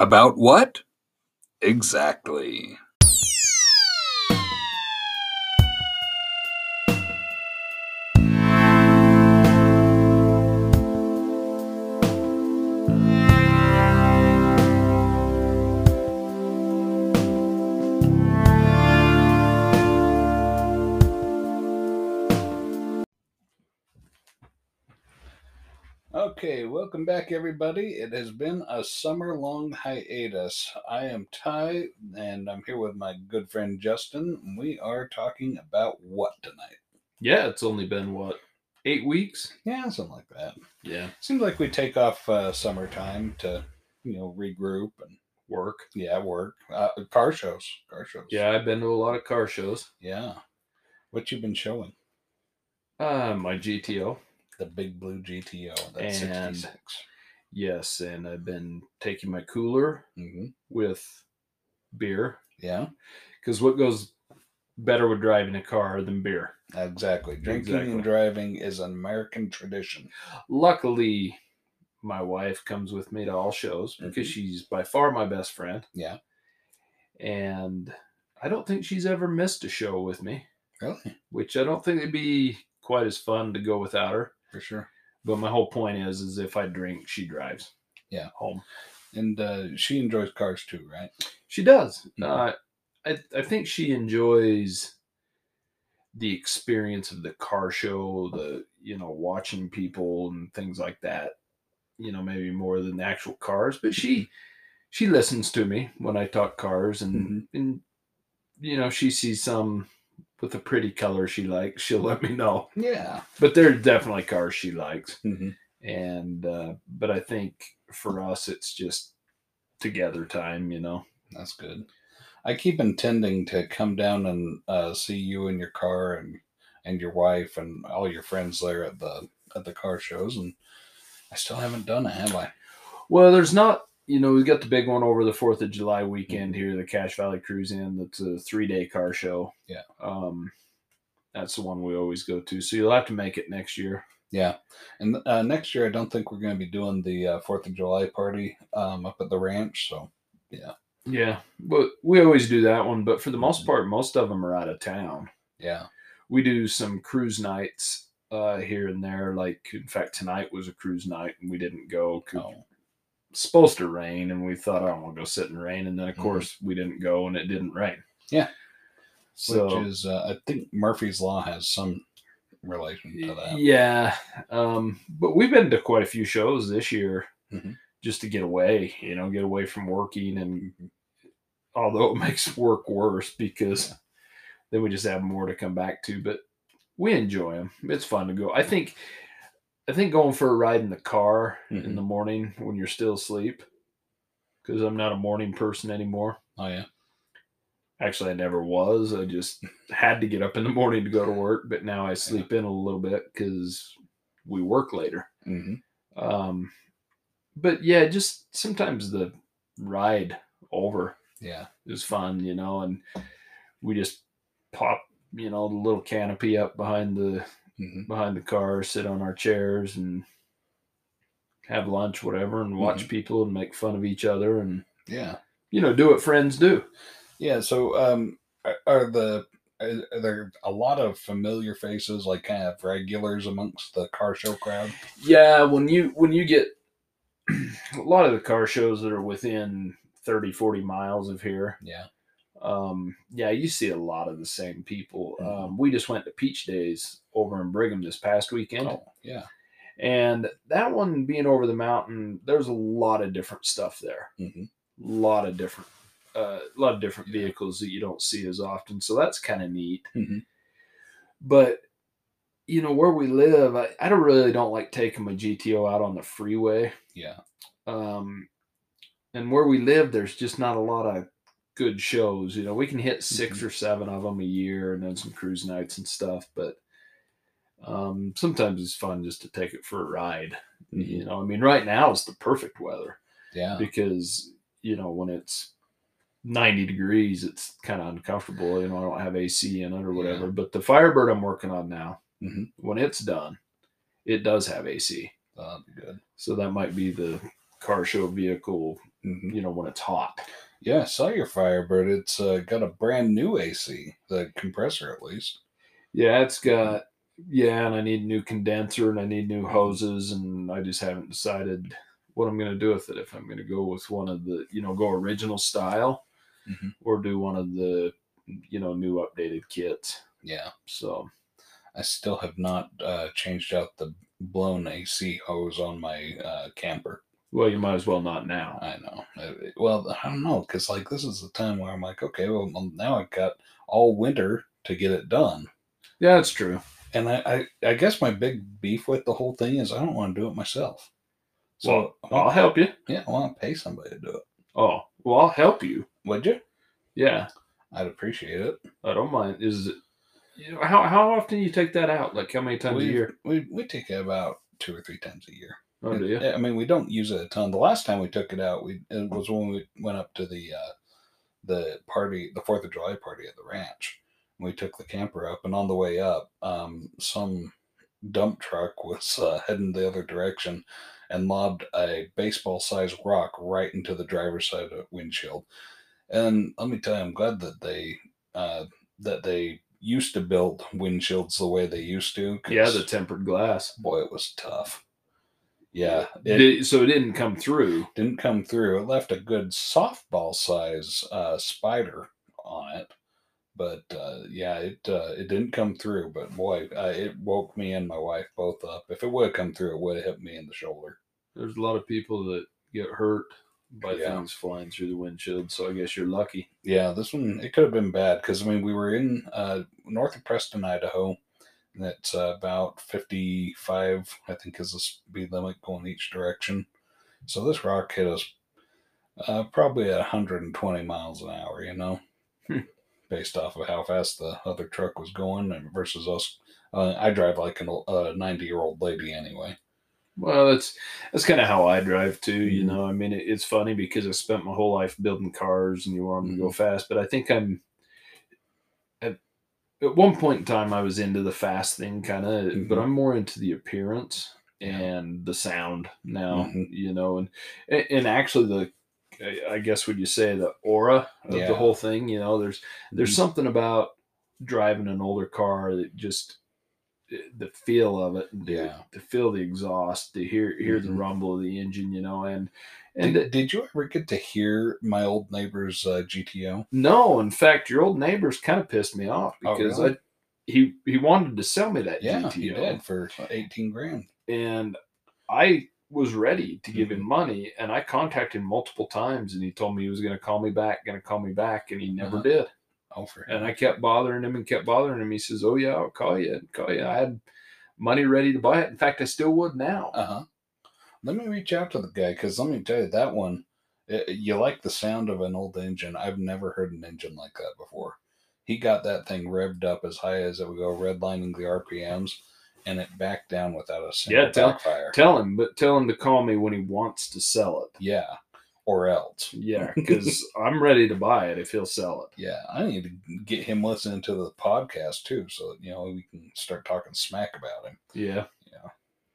About what? Exactly. Okay, welcome back, everybody. It has been a summer long hiatus. I am Ty, and I'm here with my good friend Justin. We are talking about what tonight? Yeah, it's only been what eight weeks. Yeah, something like that. Yeah, Seems like we take off uh, summertime to, you know, regroup and work. yeah, work. Uh, car shows, car shows. Yeah, I've been to a lot of car shows. yeah. What you been showing? Uh, my GTO, The big blue GTO. That's And- 66. yes, and I've been taking my cooler hmm with beer Yeah, because what goes better with driving a car than beer? exactly. Drinking Exactly. and driving is an American tradition. Luckily, my wife comes with me to all shows because Mhm. she's by far my best friend, Yeah. and I don't think she's ever missed a show with me. Really? Which I don't think it'd be quite as fun to go without her. For sure. But my whole point is, is if I drink, she drives. Yeah. home. And uh, she enjoys cars too, right? She does. Mhm. Uh, I I think she enjoys the experience of the car show, the you know watching people and things like that. You know, maybe more than the actual cars. But she she listens to me when I talk cars, and Mhm. and you know she sees some with a pretty color she likes. She'll let me know. Yeah. But there are definitely cars she likes. hmm and uh, but I think for us it's just together time, you know. That's good. I keep intending to come down and uh, see you in your car and and your wife and all your friends there at the at the car shows, and I still haven't done it, have I? Well, there's not, you know, we've got the big one over the Fourth of July weekend here, the Cache Valley Cruise In. That's a three day car show. Yeah. Um, that's the one we always go to. So you'll have to make it next year. Yeah. And uh, next year, I don't think we're going to be doing the uh, Fourth of July party um, up at the ranch. So Yeah, Yeah, but we always do that one. But for the most part, most of them are out of town. yeah, we do some cruise nights uh, here and there. Like, in fact, tonight was a cruise night and we didn't go. 'cause oh, supposed to rain, and we thought, I don't want to go sit in rain. And then, of Mhm. course, we didn't go, and it didn't rain. Yeah. So which is uh, I think Murphy's Law has some relation to that. yeah, um, but we've been to quite a few shows this year Mhm. just to get away. You know, get away from working, and although it makes work worse because then we just have more to come back to, but we enjoy them. It's fun to go. I think. I think going for a ride in the car in Mhm. the morning when you're still asleep, because I'm not a morning person anymore. Oh yeah, Actually, I never was. I just had to get up in the morning to go to work, but now I sleep in a little bit because we work later. hmm Um, but yeah, just sometimes the ride over yeah, is fun, you know, and we just pop, you know, the little canopy up behind the hmm behind the car, sit on our chairs and have lunch, whatever, and watch people and make fun of each other and yeah, you know, do what friends do. yeah. So, um, are, the are, are there a lot of familiar faces, like kind of regulars amongst the car show crowd? Yeah, when you when you get a lot of the car shows that are within 30 40 miles of here Yeah, um yeah you see a lot of the same people. Mhm. um we just went to peach days over in brigham this past weekend. Oh yeah, and that one being over the mountain there's a lot of different stuff there. Hmm a lot of different uh, a lot of different Yeah. vehicles that you don't see as often. So that's kind of neat. Mhm. but you know where we live I, I don't really don't like taking my gto out on the freeway. Yeah, um, and where we live, there's just not a lot of good shows. You know, we can hit 6 Mhm. or seven of them a year, and then some cruise nights and stuff. But um, sometimes it's fun just to take it for a ride. Mhm. You know, I mean, right now is the perfect weather yeah, because you know when it's 90 degrees, it's kind of uncomfortable. You know, I don't have AC in it or whatever. But the Firebird I'm working on now, Mhm. when it's done, it does have AC. that'd be good. So that might be the car show vehicle Mhm. you know, when it's hot. Yeah, I saw your Firebird. It's uh, got a brand new AC, the compressor at least. Yeah, it's got yeah, and I need a new condenser and I need new hoses, and I just haven't decided what I'm going to do with it. If I'm going to go with one of the you know go original style, Mhm. or do one of the you know new updated kits. Yeah, So I still have not uh, changed out the blown AC hose on my uh, camper. Well, you might as well not now. I know. Well, I don't know because like this is the time where I'm like, okay, well well, now I've got all winter to get it done. Yeah, that's true. And I, I, I guess my big beef with the whole thing is I don't want to do it myself. So So I'll help you. yeah, I want to pay somebody to do it. Oh, well, I'll help you. Would you? Yeah, I'd appreciate it. I don't mind. Is it? You know, how how often you take that out? Like how many times we, a year? We we take it about two or three times a year. Oh, do you? I mean, we don't use it a ton. The last time we took it out, we it was when we went up to the uh, the party, the Fourth of July party at the ranch. We took the camper up, and on the way up, um, some dump truck was uh, heading the other direction and lobbed a baseball-sized rock right into the driver's side of windshield. And let me tell you, I'm glad that they uh, that they used to build windshields the way they used to. Yeah, the tempered glass. boy, it was tough. Yeah, it, so it didn't come through. didn't come through. It left a good softball size uh, spider on it, but uh, yeah, it uh, it didn't come through. But boy, uh, it woke me and my wife both up. If it would have come through, it would have hit me in the shoulder. There's a lot of people that get hurt by Yeah. things flying through the windshield. So I guess you're lucky. Yeah, this one it could have been bad because I mean we were in uh, north of Preston, Idaho. That's uh, about fifty-five, I think, is the speed limit going each direction. So this rock hit us uh, probably at 120 miles an hour. You know, Hmm. based off of how fast the other truck was going, and versus us. Uh, I drive like a 90-year-old lady anyway. Well, that's that's kind of how I drive too. You Mhm. know, I mean, it, it's funny because I spent my whole life building cars, and you want them to Mm-hmm. go fast. But I think I'm at one point in time I was into the fast thing, kind of, but Mhm. I'm more into the appearance and the sound now. Mhm. You know, and and actually the I- guess would you say the aura of Yeah. the whole thing? You know, there's there's Mhm. something about driving an older car that just the feel of it to, Yeah. to feel the exhaust to hear hear the Mhm. rumble of the engine you know and and Did, did you ever get to hear my old neighbor's uh, GTO? no in fact your old neighbor's kind of pissed me off Oh, because really? i he he wanted to sell me that Yeah, GTO he did for 18 grand. and i was ready to give him Mhm. money and i contacted him multiple times and he told me he was going to call me back going to call me back and he never Uh-huh. did Oh, for And I kept bothering him and kept bothering him. He says, "Oh yeah, I'll call you. I'd call you. I had money ready to buy it. In fact, I still would now." Uh huh. Let me reach out to the guy because let me tell you that one. It, you like the sound of an old engine. I've never heard an engine like that before. He got that thing revved up as high as it would go, redlining the RPMs, and it backed down without a single Yeah, tell- backfire. Tell him, but tell him to call me when he wants to sell it. yeah, or else. Yeah, because I'm ready to buy it if he'll sell it. Yeah, I need to get him listening to the podcast too, so that, you know we can start talking smack about him. Yeah,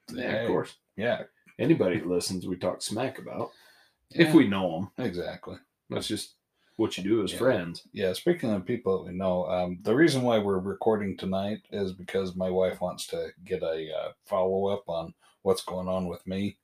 Say, yeah, "Hey, of course. Yeah, Anybody that listens, we talk smack about yeah, if we know them. exactly. That's just what you do as Yeah. friends. Yeah, speaking of people that we know, um, the reason why we're recording tonight is because my wife wants to get a uh, follow up on what's going on with me.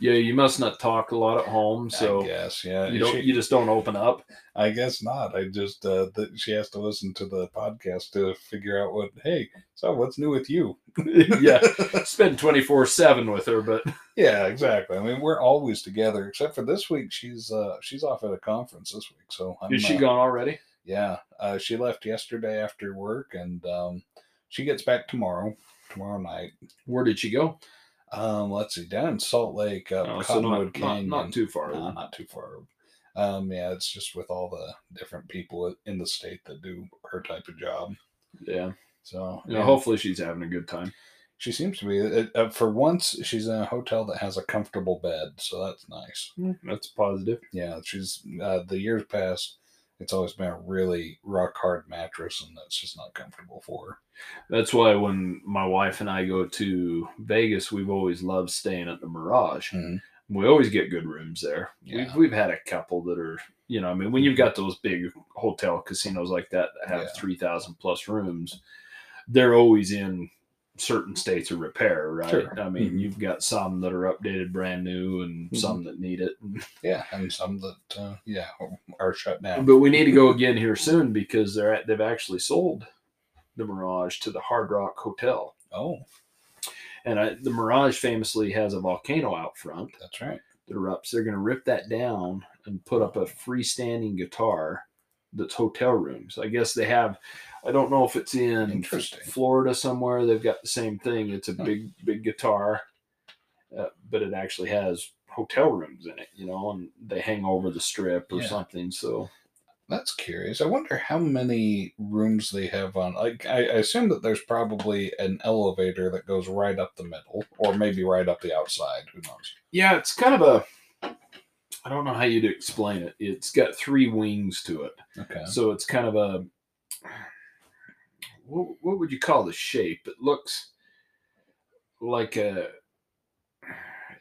Yeah, you must not talk a lot at home, so I guess, yeah. you don't. she- you just don't open up. I guess not. I just uh, th- she has to listen to the podcast to figure out what. Hey, so what's new with you? yeah, spend twenty four seven with her, but yeah, exactly. I mean, we're always together, except for this week. She's uh, she's off at a conference this week, so I'm, is she uh, gone already? Yeah, uh, she left yesterday after work, and um, she gets back tomorrow. Tomorrow night. Where did she go? Um, let's see, down in Salt Lake, uh, Oh, Cottonwood not, not, Canyon. not too far. Not too far. Um, yeah, it's just with all the different people in the state that do her type of job. Yeah. So You know, yeah, hopefully she's having a good time. she seems to be. Uh, uh, for once, she's in a hotel that has a comfortable bed, so that's nice. That's positive. Yeah, she's uh, the years past. It's always been a really rock hard mattress, and that's just not comfortable for her. That's why when my wife and I go to Vegas, we've always loved staying at the Mirage. Mhm. We always get good rooms there. Yeah. We've we've had a couple that are, you know, I mean, when you've got those big hotel casinos like that that have Yeah. three thousand plus rooms, they're always in certain states of repair, right? Sure. I mean, Mhm. you've got some that are updated brand new and Mhm. some that need it. Yeah, and some that uh, yeah are shut down. But we need to go again here soon because they're at, they've actually sold the Mirage to the Hard Rock Hotel. Oh, And I, the Mirage famously has a volcano out front that's right. that erupts. They're going to rip that down and put up a freestanding guitar that's hotel rooms. I guess they have. I don't know if it's in Florida somewhere. They've got the same thing. It's a Hmm. big, big guitar, uh, but it actually has hotel rooms in it. You know, and they hang over the strip or Yeah. something. So That's curious. I wonder how many rooms they have on. Like, I, I assume that there's probably an elevator that goes right up the middle, or maybe right up the outside. Who knows? yeah, it's kind of a. I don't know how you'd explain it. It's got three wings to it. Okay. So it's kind of a what, what would you call the shape? It looks like a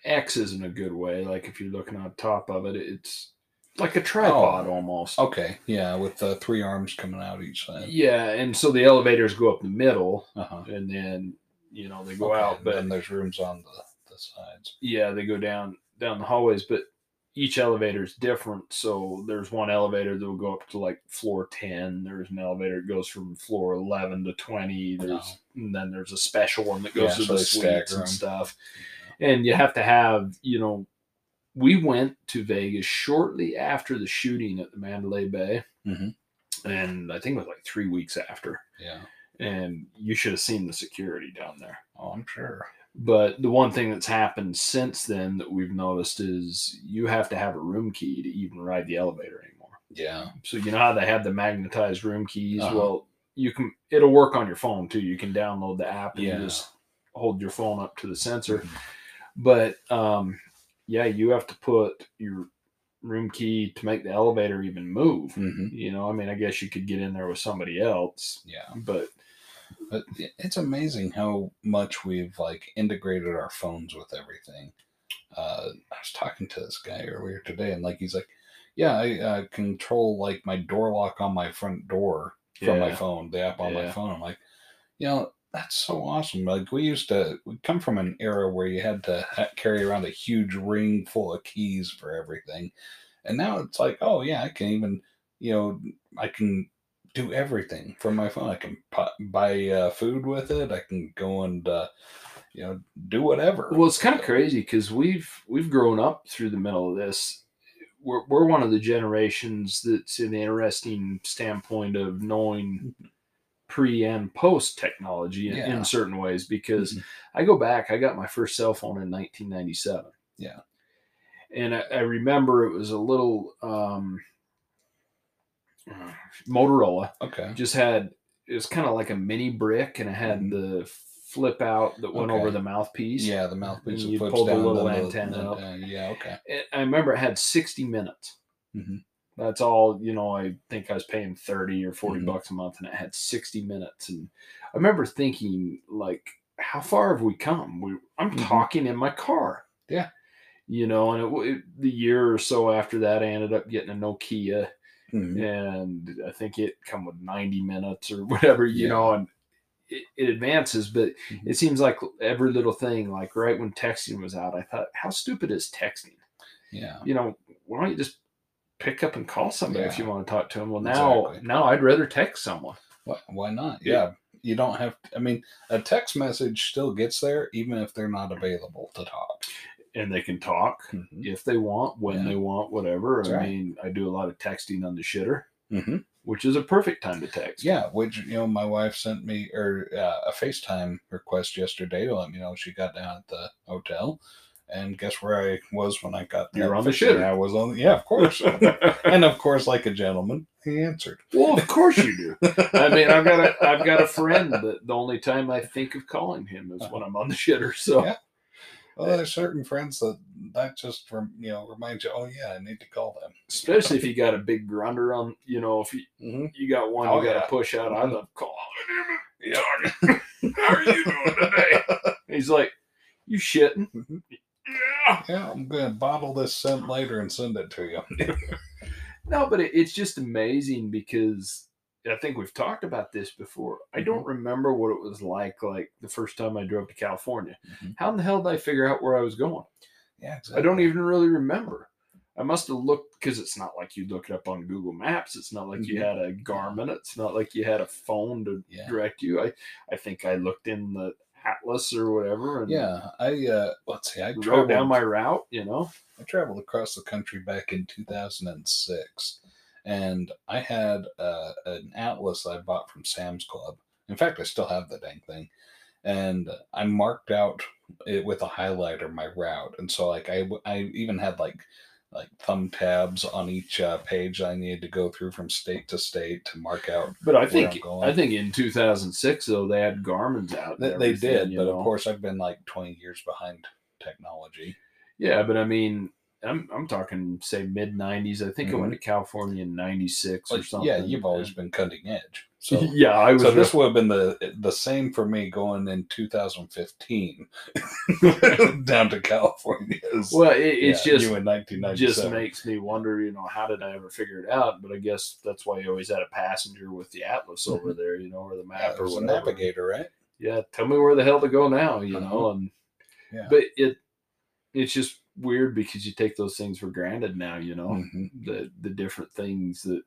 X isn't a good way. Like if you're looking on top of it, it's like a tripod almost. Okay. Yeah, with the three arms coming out each side. Yeah, and so the elevators go up the middle, Uh huh. and then you know they go out, but then there's rooms on the, the sides. yeah, they go down down the hallways, but each elevator is different. So there's one elevator that will go up to like floor ten. There's an elevator that goes from floor eleven to twenty. There's Oh. and then there's a special one that goes Yeah, to so the suites and stuff. And you have to have, you know, we went to Vegas shortly after the shooting at the Mandalay Bay, Mhm. and I think it was like three weeks after. Yeah. And you should have seen the security down there. Oh, I'm sure. But the one thing that's happened since then that we've noticed is you have to have a room key to even ride the elevator anymore. Yeah. So you know how they have the magnetized room keys? Uh-huh. Well, you can it'll work on your phone too. You can download the app and Yeah. just hold your phone up to the sensor. Mhm. But um yeah, you have to put your room key to make the elevator even move. Mhm. You know, I mean, I guess you could get in there with somebody else, Yeah. but But it's amazing how much we've like integrated our phones with everything. Uh, I was talking to this guy earlier today, and like he's like, "Yeah, I uh, control like my door lock on my front door from my phone, the app on my phone." I'm like, you know, that's so awesome. Like we used to we come from an era where you had to ha- carry around a huge ring full of keys for everything, and now it's like, oh yeah, I can even, you know, I can do everything from my phone. I can buy uh, food with it. I can go and uh, you know do whatever. Well, it's kind of crazy because we've we've grown up through the middle of this. We're we're one of the generations that's in the interesting standpoint of knowing pre and post technology in, Yeah. in certain ways. Because Mhm. I go back, I got my first cell phone in 1997. Yeah. and I, I remember it was a little um, Motorola. Okay. Just had it was kind of like a mini brick, and it had Mhm. the flip out that went over the mouthpiece. Yeah, the mouthpiece you pulled the little antenna the- up. uh, yeah. Okay. it- I remember it had 60 minutes. Mhm. That's all, you know, I think I was paying 30 or 40 Mhm. bucks a month and it had 60 minutes. And I remember thinking, like, how far have we come? We, I'm Mhm. talking in my car. Yeah. You know, and it, it, the year or so after that, I ended up getting a Nokia Mhm. and I think it come with 90 minutes or whatever, you Yeah. know, and it, it advances, but Mhm. it seems like every little thing, like right when texting was out, I thought, how stupid is texting? Yeah. you know, why don't you just pick up and call somebody if you want to talk to them? Well, now, Exactly. now I'd rather text someone. Why, why not? Yeah. Yeah. You don't have. I mean, a text message still gets there, even if they're not available to talk. And they can talk Mhm. if they want, when Yeah. they want, whatever. That's I right. mean, I do a lot of texting on the shitter, Mhm. which is a perfect time to text. Yeah, which you know, my wife sent me or uh, a FaceTime request yesterday to let me know she got down at the hotel, and guess where I was when I got there? You're on the shitter. I was on. Yeah, of course, and of course, like a gentleman, he answered. well, of course you do. I mean, I've got a, I've got a friend that the only time I think of calling him is when I'm on the shitter. So Yeah. Well, there's certain friends that that just rem, you know reminds you. Oh yeah, I need to call them. especially if you got a big grunter on, you know, if you, Mm-hmm. you got one Oh, you got to yeah. push out, I love calling him. Talking. How are you doing today? He's like, you shitting? Mhm. yeah. Yeah, I'm gonna bottle this scent later and send it to you. No, but it, it's just amazing because I think we've talked about this before. I don't remember what it was like like the first time I drove to California. Mhm. How in the hell did I figure out where I was going? yeah, exactly. I don't even really remember. I must have looked because it's not like you look it up on Google Maps. It's not like you had a Garmin. It's not like you had a phone to Yeah. direct you. I, I think I looked in the atlas or whatever and Yeah, I uh, let's see. I traveled down my route. You know, I traveled across the country back in 2006, and I had uh, an atlas I bought from Sam's Club. In fact, I still have the dang thing, and I marked out it with a highlighter my route, and so like I I even had like like thumb tabs on each uh, page I needed to go through from state to state to mark out. but I think. I think in 2006 though they had Garmin's out. They, they did, but know? of course I've been like 20 years behind technology. Yeah, but I mean, I'm I'm talking say mid '90s. I think I Mhm. went to California in '96 or something. yeah, you've always been cutting edge. So yeah, I was. so this would have been the the same for me going in 2015 down to California. well, it, it's yeah, just you in just makes me wonder. You know, how did I ever figure it out? But I guess that's why you always had a passenger with the atlas over there. You know, or the map it or whatever. navigator, right? Yeah, tell me where the hell to go now. You know, and Yeah. but it it's just weird because you take those things for granted now. You know. Mhm. the the different things that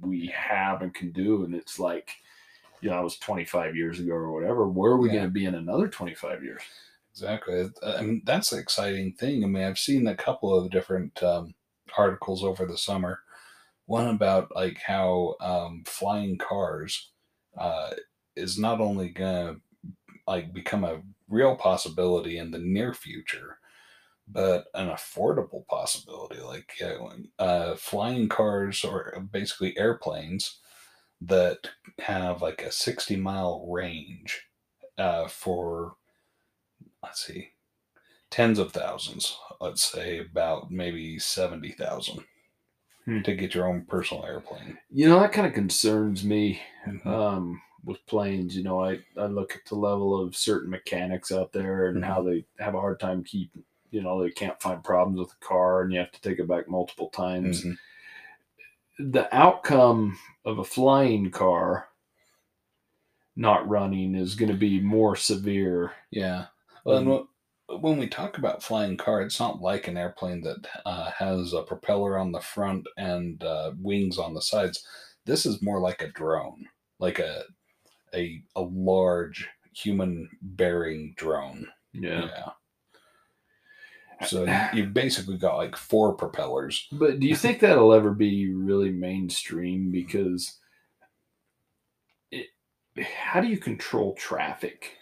we have and can do and it's like you know, I was 25 years ago or whatever. Where are we Yeah. going to be in another 25 years? Exactly. I mean, that's the exciting thing. I mean, I've seen a couple of different um, articles over the summer. One about like how um, flying cars uh, is not only gonna like become a real possibility in the near future, but an affordable possibility. Like uh, flying cars or basically airplanes that have like a 60 mile range uh, for let's see, tens of thousands. Let's say about maybe seventy thousand Hmm. to get your own personal airplane. You know, that kind of concerns me Mhm. um, with planes. You know, I, I look at the level of certain mechanics out there and how they have a hard time keeping, you know, they can't find problems with the car and you have to take it back multiple times. Mhm. The outcome of a flying car not running is going to be more severe. Yeah. Well, and Um, when we talk about flying car, it's not like an airplane that uh, has a propeller on the front and uh, wings on the sides. This is more like a drone, like a a a large human bearing drone. yeah. So you- you've basically got like four propellers. But do you think that'll ever be really mainstream? Because it, how do you control traffic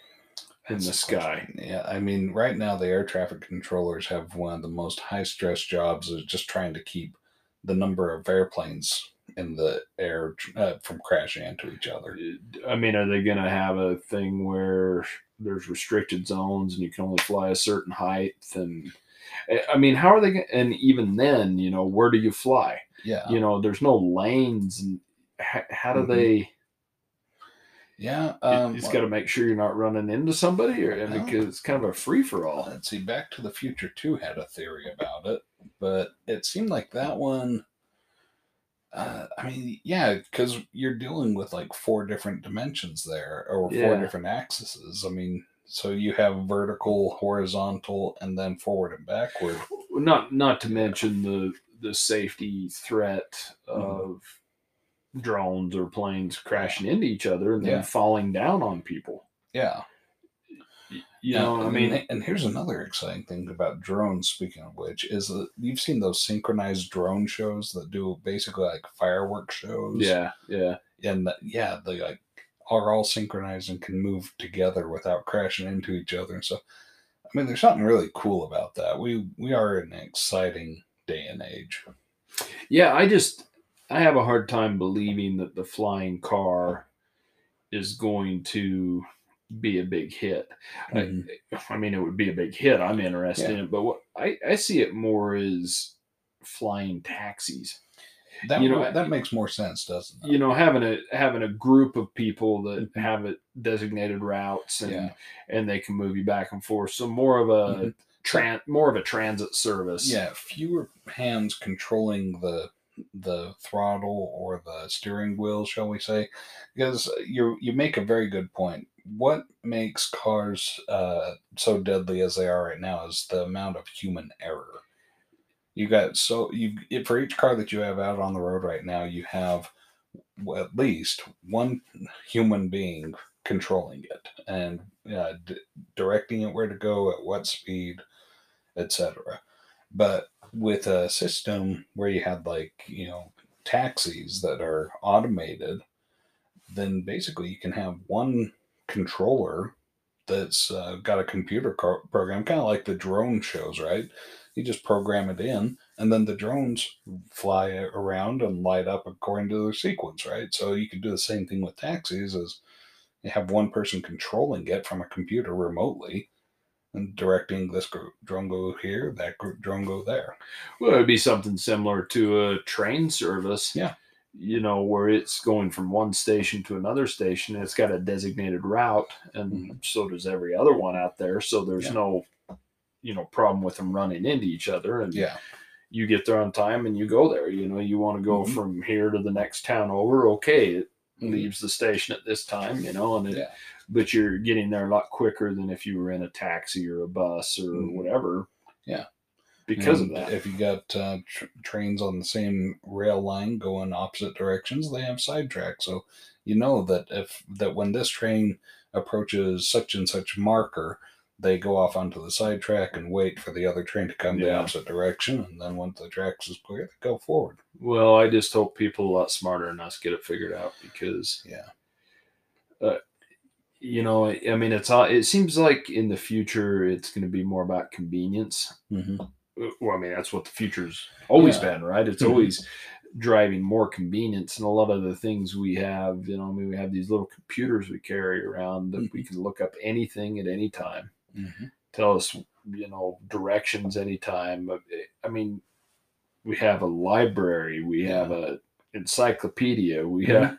in That's the sky? Yeah, I mean, right now the air traffic controllers have one of the most high stress jobs is just trying to keep the number of airplanes in the air uh, from crashing into each other. I mean, are they going to have a thing where there's restricted zones and you can only fly a certain height? And I mean, how are they? Gonna, and even then, you know, where do you fly? Yeah, You know, there's no lanes, and how, how do Mhm. they? yeah. Um, Um, it's got to make sure you're not running into somebody, or No. because it's kind of a free for all. let's see. Back to the Future Two had a theory about it, but it seemed like that one. Uh, I mean, yeah, because you're dealing with like four different dimensions there, or four different axes. I mean, so you have vertical, horizontal, and then forward and backward. not not to mention the the safety threat hmm. of drones or planes crashing into each other and then Yeah. falling down on people. Yeah. You Yeah, know, I mean, and here's another exciting thing about drones. Speaking of which, is that you've seen those synchronized drone shows that do basically like fireworks shows. yeah, yeah. and that, yeah, they like are all synchronized and can move together without crashing into each other and stuff. I mean, there's something really cool about that. We we are in an exciting day and age. Yeah, I just I have a hard time believing that the flying car is going to be a big hit. I- Mhm. I mean, it would be a big hit. I'm interested in it, but what I, I see it more as flying taxis. That you know, that makes more sense, doesn't it? you know having a having a group of people that Mhm. have it designated routes and Yeah. and they can move you back and forth so more of a Mhm. tran more of a transit service. Yeah, fewer hands controlling the the throttle or the steering wheel, shall we say? Because you you make a very good point. What makes cars uh, so deadly as they are right now is the amount of human error. You got so you for each car that you have out on the road right now, you have at least one human being controlling it and uh, d- directing it where to go at what speed, etc. But with a system where you had like you know taxis that are automated, then basically you can have one controller that's uh, got a computer car- program, kind of like the drone shows, right? You just program it in, and then the drones fly around and light up according to their sequence, right? So you can do the same thing with taxis, as you have one person controlling it from a computer remotely, and directing this group, drone go here, that group, drone go there. Well, it'd be something similar to a train service. Yeah. You know, where it's going from one station to another station. It's got a designated route, and mm-hmm. so does every other one out there. So there's yeah. no, you know, problem with them running into each other. And yeah, you get there on time and you go there. You know, you want to go mm-hmm. from here to the next town over. Okay, it mm-hmm. leaves the station at this time. You know, and it, yeah but you're getting there a lot quicker than if you were in a taxi or a bus or mm. whatever. Yeah. Because and of that. If you got uh, tr- trains on the same rail line going opposite directions, they have side tracks. So you know that if that when this train approaches such and such marker, they go off onto the side track and wait for the other train to come yeah. the opposite direction. And then once the tracks is clear, they go forward. Well, I just hope people a lot smarter than us get it figured out because yeah, uh, you know, I mean, it's all. It seems like in the future it's going to be more about convenience. Mm-hmm. Uh, well, I mean, that's what the future's always yeah. been, right? It's mm-hmm. always driving more convenience, and a lot of the things we have. You know, I mean, we have these little computers we carry around that mm-hmm. we can look up anything at any time, mm-hmm. tell us, you know, directions anytime. I mean, we have a library, we yeah. have a encyclopedia, we mm-hmm. have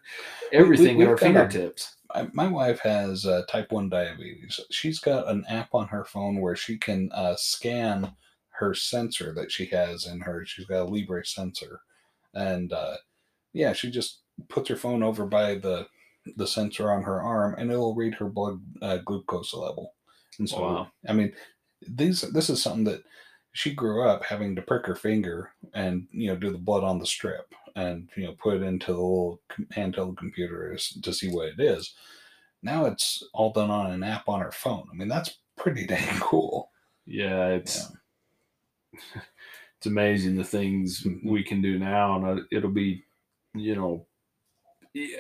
everything we, at our fingertips my wife has uh, type 1 diabetes. She's got an app on her phone where she can uh, scan her sensor that she has in her. She's got a Libre sensor. And uh, yeah, she just puts her phone over by the the sensor on her arm and it'll read her blood uh, glucose level. And so, wow. I mean, these this is something that she grew up having to prick her finger and you know do the blood on the strip and you know put it into the little handheld computer to see what it is. Now it's all done on an app on her phone. I mean, that's pretty dang cool. Yeah, it's yeah. it's amazing the things mm-hmm. we can do now, and uh, it'll be, you know,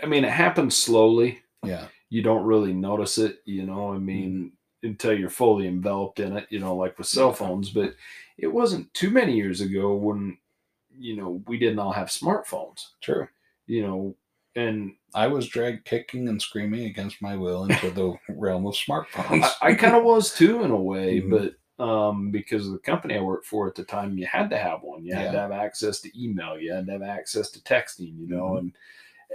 I mean, it happens slowly. Yeah, you don't really notice it. You know, I mean, mm-hmm. Until you're fully enveloped in it. You know, like with cell phones, but it wasn't too many years ago when you know, we didn't all have smartphones. True. You know, and I was dragged kicking and screaming against my will into the realm of smartphones. I, I kind of was too in a way, mm-hmm. but um, because of the company I worked for at the time, you had to have one. You had yeah. to have access to email. You had to have access to texting. You know, mm-hmm. and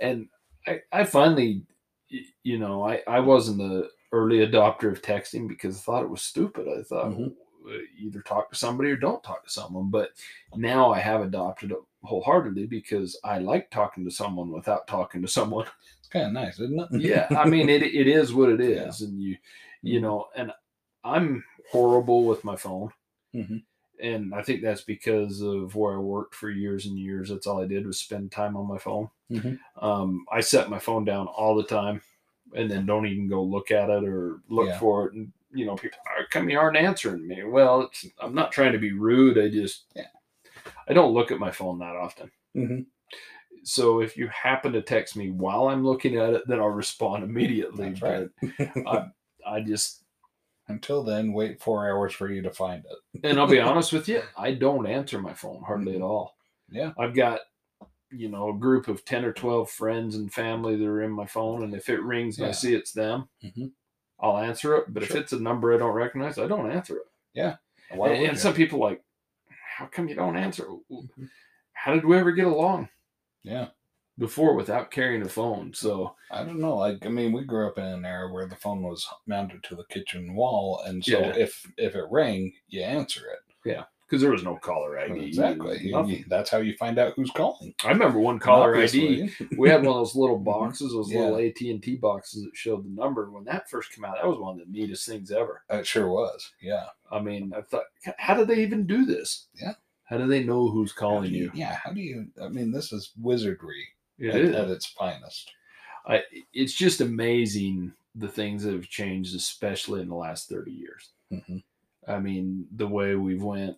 and I I finally, you know, I I wasn't the early adopter of texting because I thought it was stupid. I thought, mm-hmm. Either talk to somebody or don't talk to someone. But now I have adopted it wholeheartedly because I like talking to someone without talking to someone. It's kind of nice, isn't it? yeah, I mean it. It is what it is, yeah. and you, you mm-hmm. know, and I'm horrible with my phone. Mm-hmm. And I think that's because of where I worked for years and years. That's all I did was spend time on my phone. Mm-hmm. Um, I set my phone down all the time and then don't even go look at it or look yeah. for it. And you know, people are coming you aren't answering me. Well, I'm not trying to be rude. I just yeah. I don't look at my phone that often. Mm-hmm. So if you happen to text me while I'm looking at it, then I'll respond immediately. That's right. I, I just until then wait four hours for you to find it. and I'll be honest with you, I don't answer my phone hardly mm-hmm. at all. Yeah, I've got you know a group of 10 or 12 friends and family that are in my phone and if it rings and yeah. i see it's them mm-hmm. I'll answer it. But sure. if it's a number I don't recognize, I don't answer it. Yeah. And, and some people like, how come you don't answer? Mm-hmm. How did we ever get along? Yeah. before without carrying a phone. So I don't know. Like, I mean, we grew up in an era where the phone was mounted to the kitchen wall, and so Yeah. if if it rang, you answer it. Because there was no caller ID. exactly. Nothing. that's how you find out who's calling. I remember one caller ID. We had one of those little boxes, those Yeah. little AT and T boxes that showed the number. When that first came out, that was one of the neatest things ever. It sure was. Yeah. I mean, I thought, how did they even do this? Yeah. How do they know who's calling do you? Yeah. How do you? I mean, this is wizardry It at, is. at its finest. I, it's just amazing the things that have changed, especially in the last 30 years. hmm I mean, the way we've went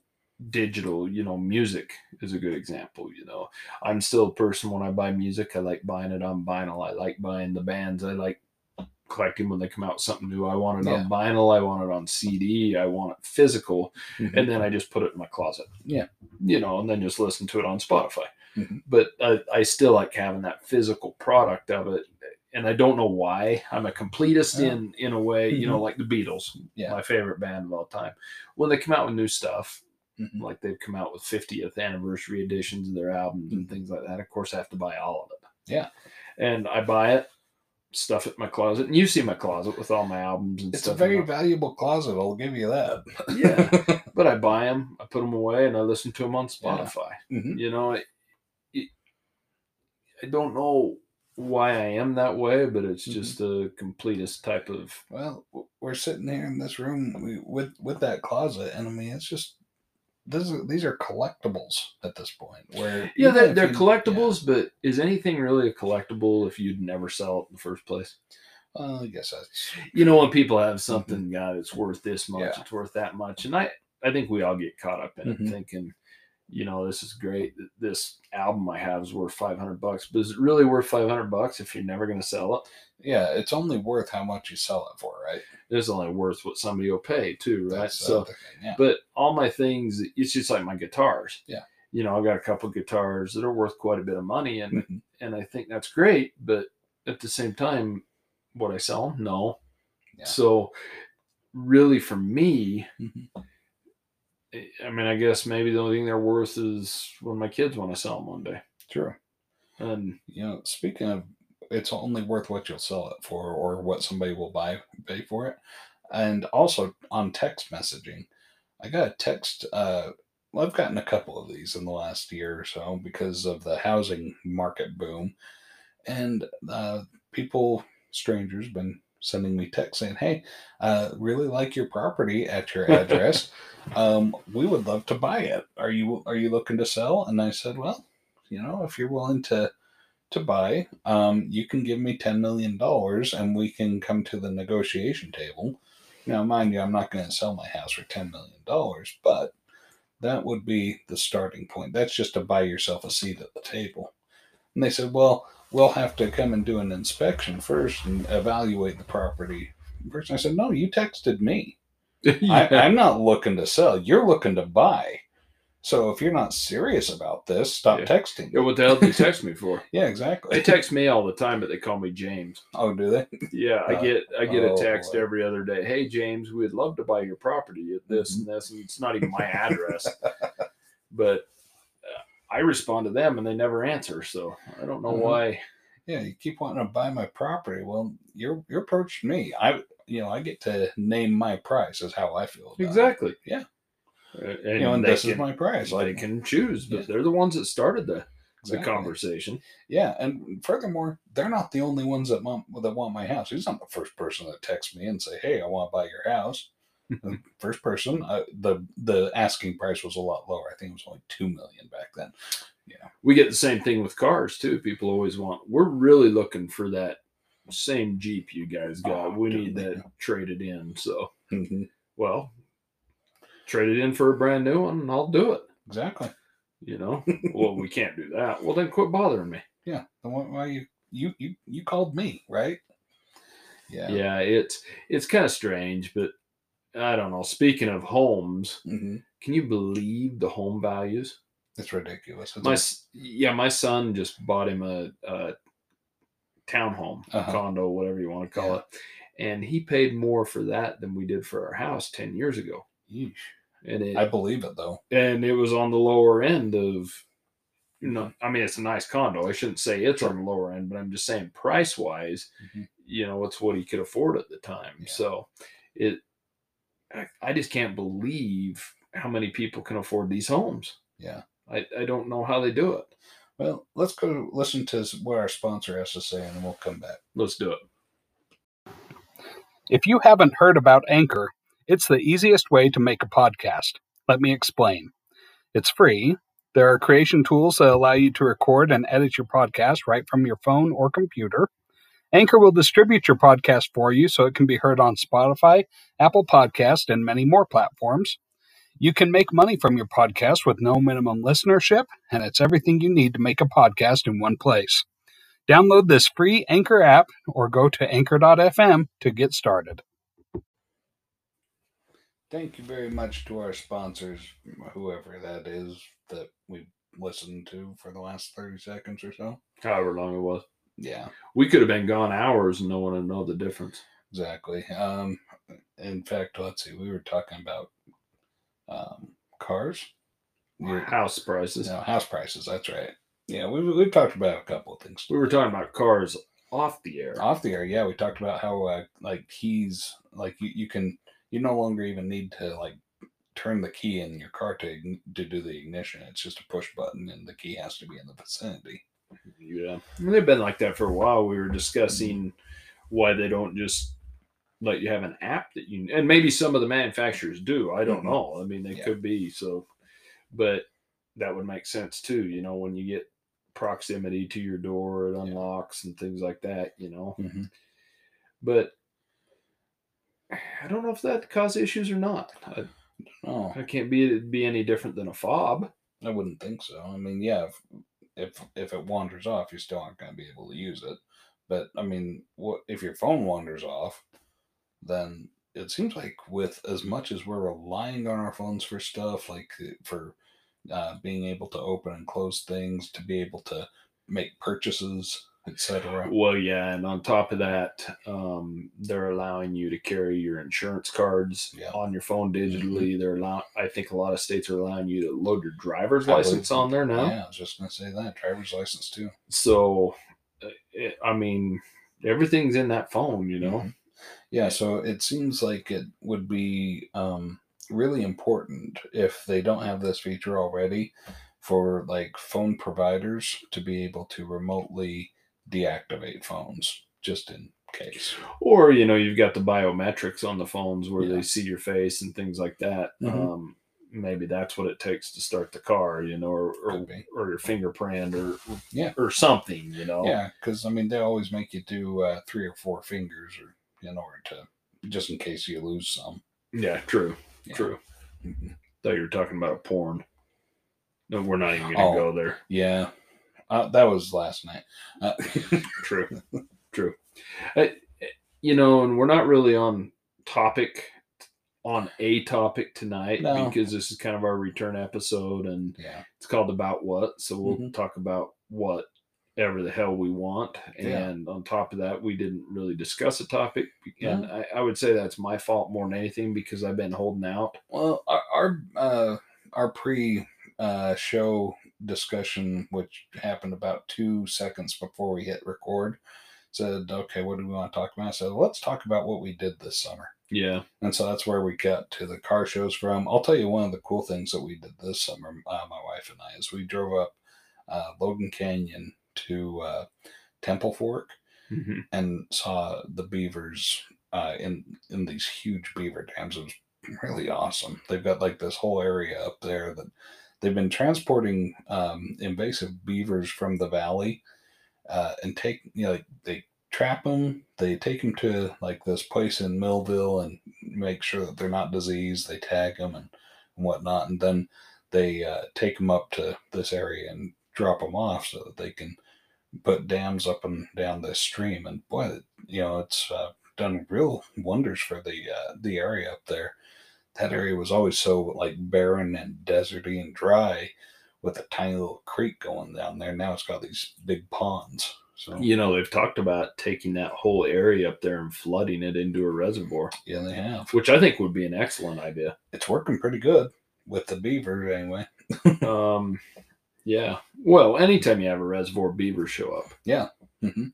digital, you know, music is a good example, you know. I'm still a person when I buy music, I like buying it on vinyl. I like buying the bands. I like collecting when they come out with something new. I want it Yeah. on vinyl, I want it on CD, I want it physical, Mhm. and then I just put it in my closet. Yeah. You know, and then just listen to it on Spotify. Mhm. But I, I still like having that physical product of it. And I don't know why. I'm a completist in in a way, you know, like the Beatles, Yeah. my favorite band of all time. When they come out with new stuff, Mhm. like they've come out with 50th anniversary editions of their albums and things like that. Of course, I have to buy all of it. Mm-hmm. Yeah. And I buy it, stuff it in my closet, and you see my closet with all my albums and stuff. It's a very valuable closet. I'll give you that. Yeah. but I buy them, I put them away, and I listen to them on Yeah. Spotify. Mhm. You know, it, I don't know why I am that way, but it's Mhm. just a completist type of. Well, we're sitting here in this room we, with with that closet, and I mean, it's just this is, these are collectibles at this point. Where Yeah, they're, they're you- collectibles, but is anything really a collectible if you'd never sell it in the first place? Yeah, well, I guess that's you know when people have something god it's worth this much Mm-hmm. Yeah. it's worth that much and i i think we all get caught up in Mhm. it thinking you know this is great this album i have is worth 500 bucks but is it really worth 500 bucks if you're never going to sell it yeah. It's only worth how much you sell it for, right? it's only worth what somebody will pay too right That's so thing, yeah, but all my things it's just like my guitars Yeah. you know i've got a couple guitars that are worth quite a bit of money and Mhm. and i think that's great but at the same time what i sell no Yeah. so really for me Mhm. I mean, I guess maybe the only thing they're worth is when my kids want to sell them one day. true. And You know, speaking of, it's only worth what you'll sell it for, or what somebody will buy pay for it, and also on text messaging. I got a text. Uh, well, I've gotten a couple of these in the last year or so because of the housing market boom, and uh, people, strangers, been sending me texts saying, "Hey, uh, really like your property at your address. um, we would love to buy it. Are you are you looking to sell?" And I said, "Well, you know, if you're willing to." To buy, um, you can give me ten million dollars, and we can come to the negotiation table. Now, mind you, I'm not going to sell my house for ten million dollars, but that would be the starting point. That's just to buy yourself a seat at the table. And they said, well, we'll have to come and do an inspection first and evaluate the property first. I said, no, you texted me. I, I'm not looking to sell. You're looking to buy. So if you're not serious about this, stop Yeah. texting. Yeah, what the hell do you text me for? Yeah, exactly. They text me all the time, but they call me James. oh, do they? Yeah, I Uh, get I get oh, a text boy. every other day. Hey James, we'd love to buy your property at this Mm-hmm. and this, and it's not even my address. but uh, I respond to them, and they never answer. So I don't know Mhm. why. Yeah, you keep wanting to buy my property. Well, you're you approached me. I you know I get to name my price. Is how I feel. About it. Exactly. Yeah. Uh, And, You know, and this can, is my price. they can choose, but Yeah. they're the ones that started the, the conversation. Yeah, and furthermore, they're not the only ones that want that want my house. He's not the first person that texts me and say, "Hey, I want to buy your house." the first person, uh, the the asking price was a lot lower. I think it was only two million back then. we get the same thing with cars too. People always want. We're really looking for that same Jeep you guys got. Oh, we need that yeah. traded in. So, Mm-hmm. well, trade it in for a brand new one, and I'll do it. Exactly. You know. well, we can't do that. Well, then quit bothering me. Yeah. Then why, why you you you you called me right? Yeah. Yeah, it's it's kind of strange, but I don't know. Speaking of homes, hmm can you believe the home values? It's ridiculous. It's My s- yeah, my son just bought him a, a townhome, a Uh-huh. condo, whatever you want to call Yeah. it, and he paid more for that than we did for our house ten years ago. Yeesh. And it I believe it though. and it was on the lower end of you know, I mean, it's a nice condo. I shouldn't say it's on the lower end, but I'm just saying price wise, Mhm. you know, it's what he could afford at the time. Yeah. So it, I, I just can't believe how many people can afford these homes. Yeah. I, I don't know how they do it. Well, let's go listen to what our sponsor has to say, and then we'll come back. Let's do it. If you haven't heard about Anchor, it's the easiest way to make a podcast. Let me explain. It's free. There are creation tools that allow you to record and edit your podcast right from your phone or computer. Anchor will distribute your podcast for you so it can be heard on Spotify, Apple Podcast, and many more platforms. You can make money from your podcast with no minimum listenership, and it's everything you need to make a podcast in one place. Download this free Anchor app or go to anchor.fm to get started. Thank you very much to our sponsors, whoever that is that we listened to for the last 30 seconds or so. However long it was. Yeah, We could have been gone hours and no one would know the difference. exactly. Um, in fact, let's see, we were talking about um, cars. We're- House prices. No, house prices, that's right. Yeah, we've, we've talked about a couple of things. We were talking about cars off the air. Off the air, yeah, we talked about how, uh, like, he's, like, you, you can, you no longer even need to, like, turn the key in your car to, to do the ignition. It's just a push button, and the key has to be in the vicinity. Yeah, And they've been like that for a while. We were discussing why they don't just let you have an app that you and maybe some of the manufacturers do. I don't Mhm. know. I mean, they Yeah. could be so, but that would make sense too. You know, when you get proximity to your door, it Yeah. unlocks and things like that. You know, Mm-hmm. but I don't know if that cause issues or not. I, Oh, I can't be it'd be any different than a fob. I wouldn't think so. I mean, yeah, if if, if it wanders off, you still aren't going to be able to use it. But I mean, what if your phone wanders off? Then it seems like with as much as we're relying on our phones for stuff, like uh, for uh, being able to open and close things, to be able to make purchases, etc. Well, yeah, and on top of that, um, they're allowing you to carry your insurance cards Yeah. on your phone digitally. They're allow. I think a lot of states are allowing you to load your driver's I license on there now. Yeah, I was just going to say that driver's license too. So, it, I mean, everything's in that phone. You know. Mhm. Yeah, so it seems like it would be um, really important if they don't have this feature already for like phone providers to be able to remotely deactivate phones just in case. Or you know, you've got the biometrics on the phones where Yeah. they see your face and things like that. Mhm. Um, maybe that's what it takes to start the car. You know, or or, or your fingerprint or Yeah. or something. You know. Yeah, because I mean they always make you do uh, three or four fingers or in order to just in case you lose some. Yeah. True. Yeah. True. Mhm. thought you were talking about porn. No, we're not even gonna Oh. go there. Yeah, uh, that was last night. Uh, True, true. Uh, you know, and we're not really on topic, on a topic tonight No. because this is kind of our return episode, and yeah, it's called about what. So we'll Mhm. talk about whatever the hell we want, Yeah. and on top of that, we didn't really discuss a topic, and I, I would say that's my fault more than anything because I've been holding out. Well, our our, uh, our pre uh, show discussion, which happened about two seconds before we hit record, said, "Okay, what do we want to talk about?" I said, "Let's talk about what we did this summer." Yeah, And so that's where we got to the car shows from. I'll tell you one of the cool things that we did this summer, uh, my wife and I, is we drove up uh, Logan Canyon to uh, Temple Fork Mhm. and saw the beavers uh, in in these huge beaver dams. It was really awesome. They've got like this whole area up there that they've been transporting um, invasive beavers from the valley uh, and take you know they trap them. They take them to like this place in Millville and make sure that they're not diseased. They tag them and, and whatnot, and then they uh, take them up to this area and drop them off so that they can put dams up and down this stream. And boy, you know, it's uh, done real wonders for the uh, the area up there. That area was always so like barren and deserty and dry, with a tiny little creek going down there. Now it's got these big ponds. So You know, they've talked about taking that whole area up there and flooding it into a reservoir, yeah, they have. which I think would be an excellent idea. It's working pretty good with the beaver anyway. Um, Yeah. Well, anytime you have a reservoir, beavers show up. hmm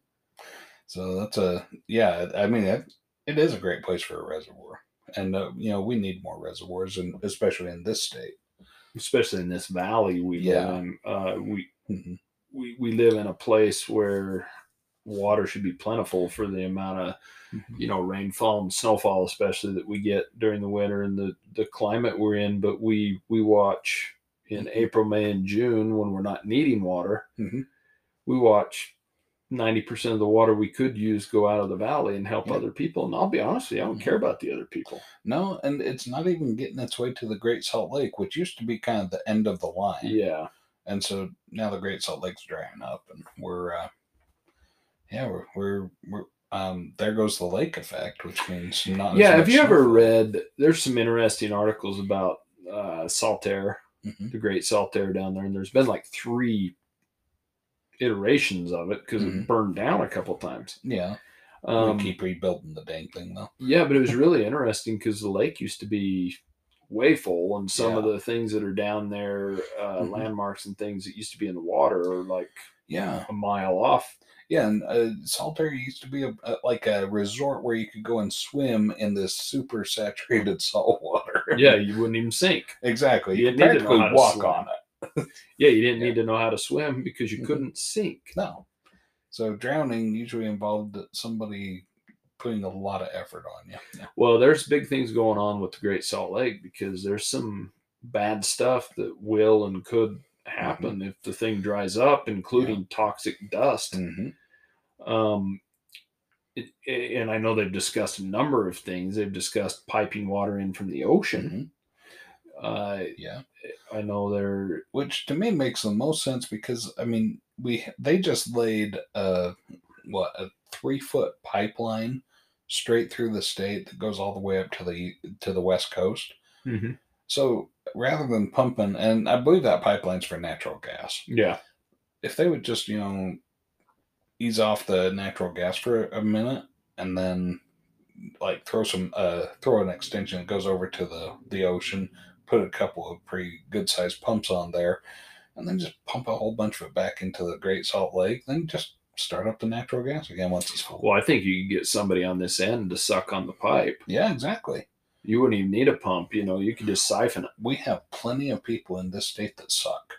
So that's a yeah. I mean, it, it is a great place for a reservoir, and uh, you know we need more reservoirs, and especially in this state. especially in this valley we Yeah. live in. Uh, we, hmm we we live in a place where water should be plentiful for the amount of Mhm. you know rainfall and snowfall, especially that we get during the winter and the the climate we're in. But we we watch in Mhm. April, May, and June when we're not needing water. Mhm. We watch. 90% of the water we could use go out of the valley and help Yeah. other people. And I'll be honest you, I don't Mhm. care about the other people. No, and it's not even getting its way to the Great Salt Lake, which used to be kind of the end of the line. Yeah. And so now the Great Salt Lake's drying up, and we're, uh, yeah, we're, we're, we're, um, there goes the lake effect, which means not. as yeah have you ever read there's some interesting articles about uh Saltair Mhm. the great Saltair down there and there's been like three iterations of it because Mhm. it burned down a couple times Yeah, um we keep rebuilding the dang thing though. yeah but it was really interesting because the lake used to be way full and some of the things that are down there uh Mhm. landmarks and things that used to be in the water are like Yeah, a mile off yeah, and uh, used to be a, a like a resort where you could go and swim in this super saturated salt water. yeah you wouldn't even sink exactly. You You, could didn't need to know practically walk swim. on it. yeah you didn't Yeah. need to know how to swim because you Mhm. couldn't sink No. So drowning usually involved somebody putting a lot of effort on you. Yeah. Well, there's big things going on with the Great Salt Lake because there's some bad stuff that will and could happen if the thing dries up, including toxic dust. hmm Um, it, and I know they've discussed a number of things. They've discussed piping water in from the ocean. Uh, Yeah. I know they're Which to me makes the most sense because I mean we they just laid a what a three foot pipeline straight through the state that goes all the way up to the to the west coast. So rather than pumping, and I believe that pipeline's for natural gas. yeah, if they would just you know ease off the natural gas for a minute and then like throw some uh throw an extension that goes over to the the ocean put a couple of pretty good sized pumps on there and then just pump a whole bunch of it back into the great salt lake then just start up the natural gas again once it's full well, I think you could get somebody on this end to suck on the pipe. yeah exactly You wouldn't even need a pump. You know, you could just siphon it. we have plenty of people in this state that suck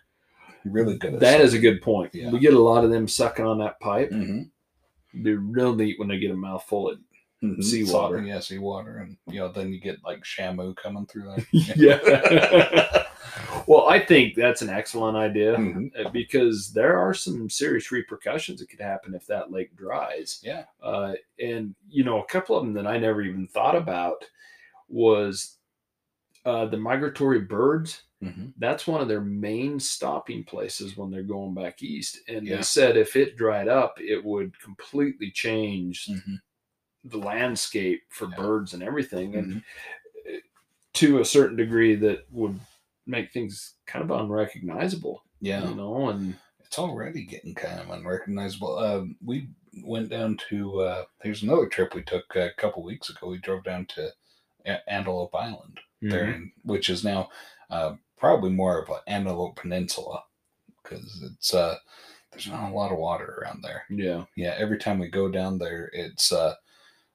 really good at That is a good point. Yeah. We get a lot of them sucking on that pipe. hmm They're real neat when they get a mouthful of Mm-hmm. Seawater. yeah seawater and you know then you get like shamu coming through there yeah. well, I think that's an excellent idea Mhm. uh, because there are some serious repercussions that could happen if that lake dries. yeah Uh, and you know, a couple of them that I never even thought about was uh, the migratory birds. hmm That's one of their main stopping places when they're going back east. And Yeah. they said if it dried up, it would completely change hmm the landscape for Yeah. birds and everything. And Mhm. to a certain degree that would make things kind of unrecognizable yeah you know and it's already getting kind of unrecognizable. Um, we went down to uh, there's another trip we took a couple weeks ago. We drove down to A- Antelope Island there, Mhm. in, which is now uh, probably more of an Antelope Peninsula because it's uh, there's not a lot of water around there. yeah Yeah, every time we go down there, it's uh,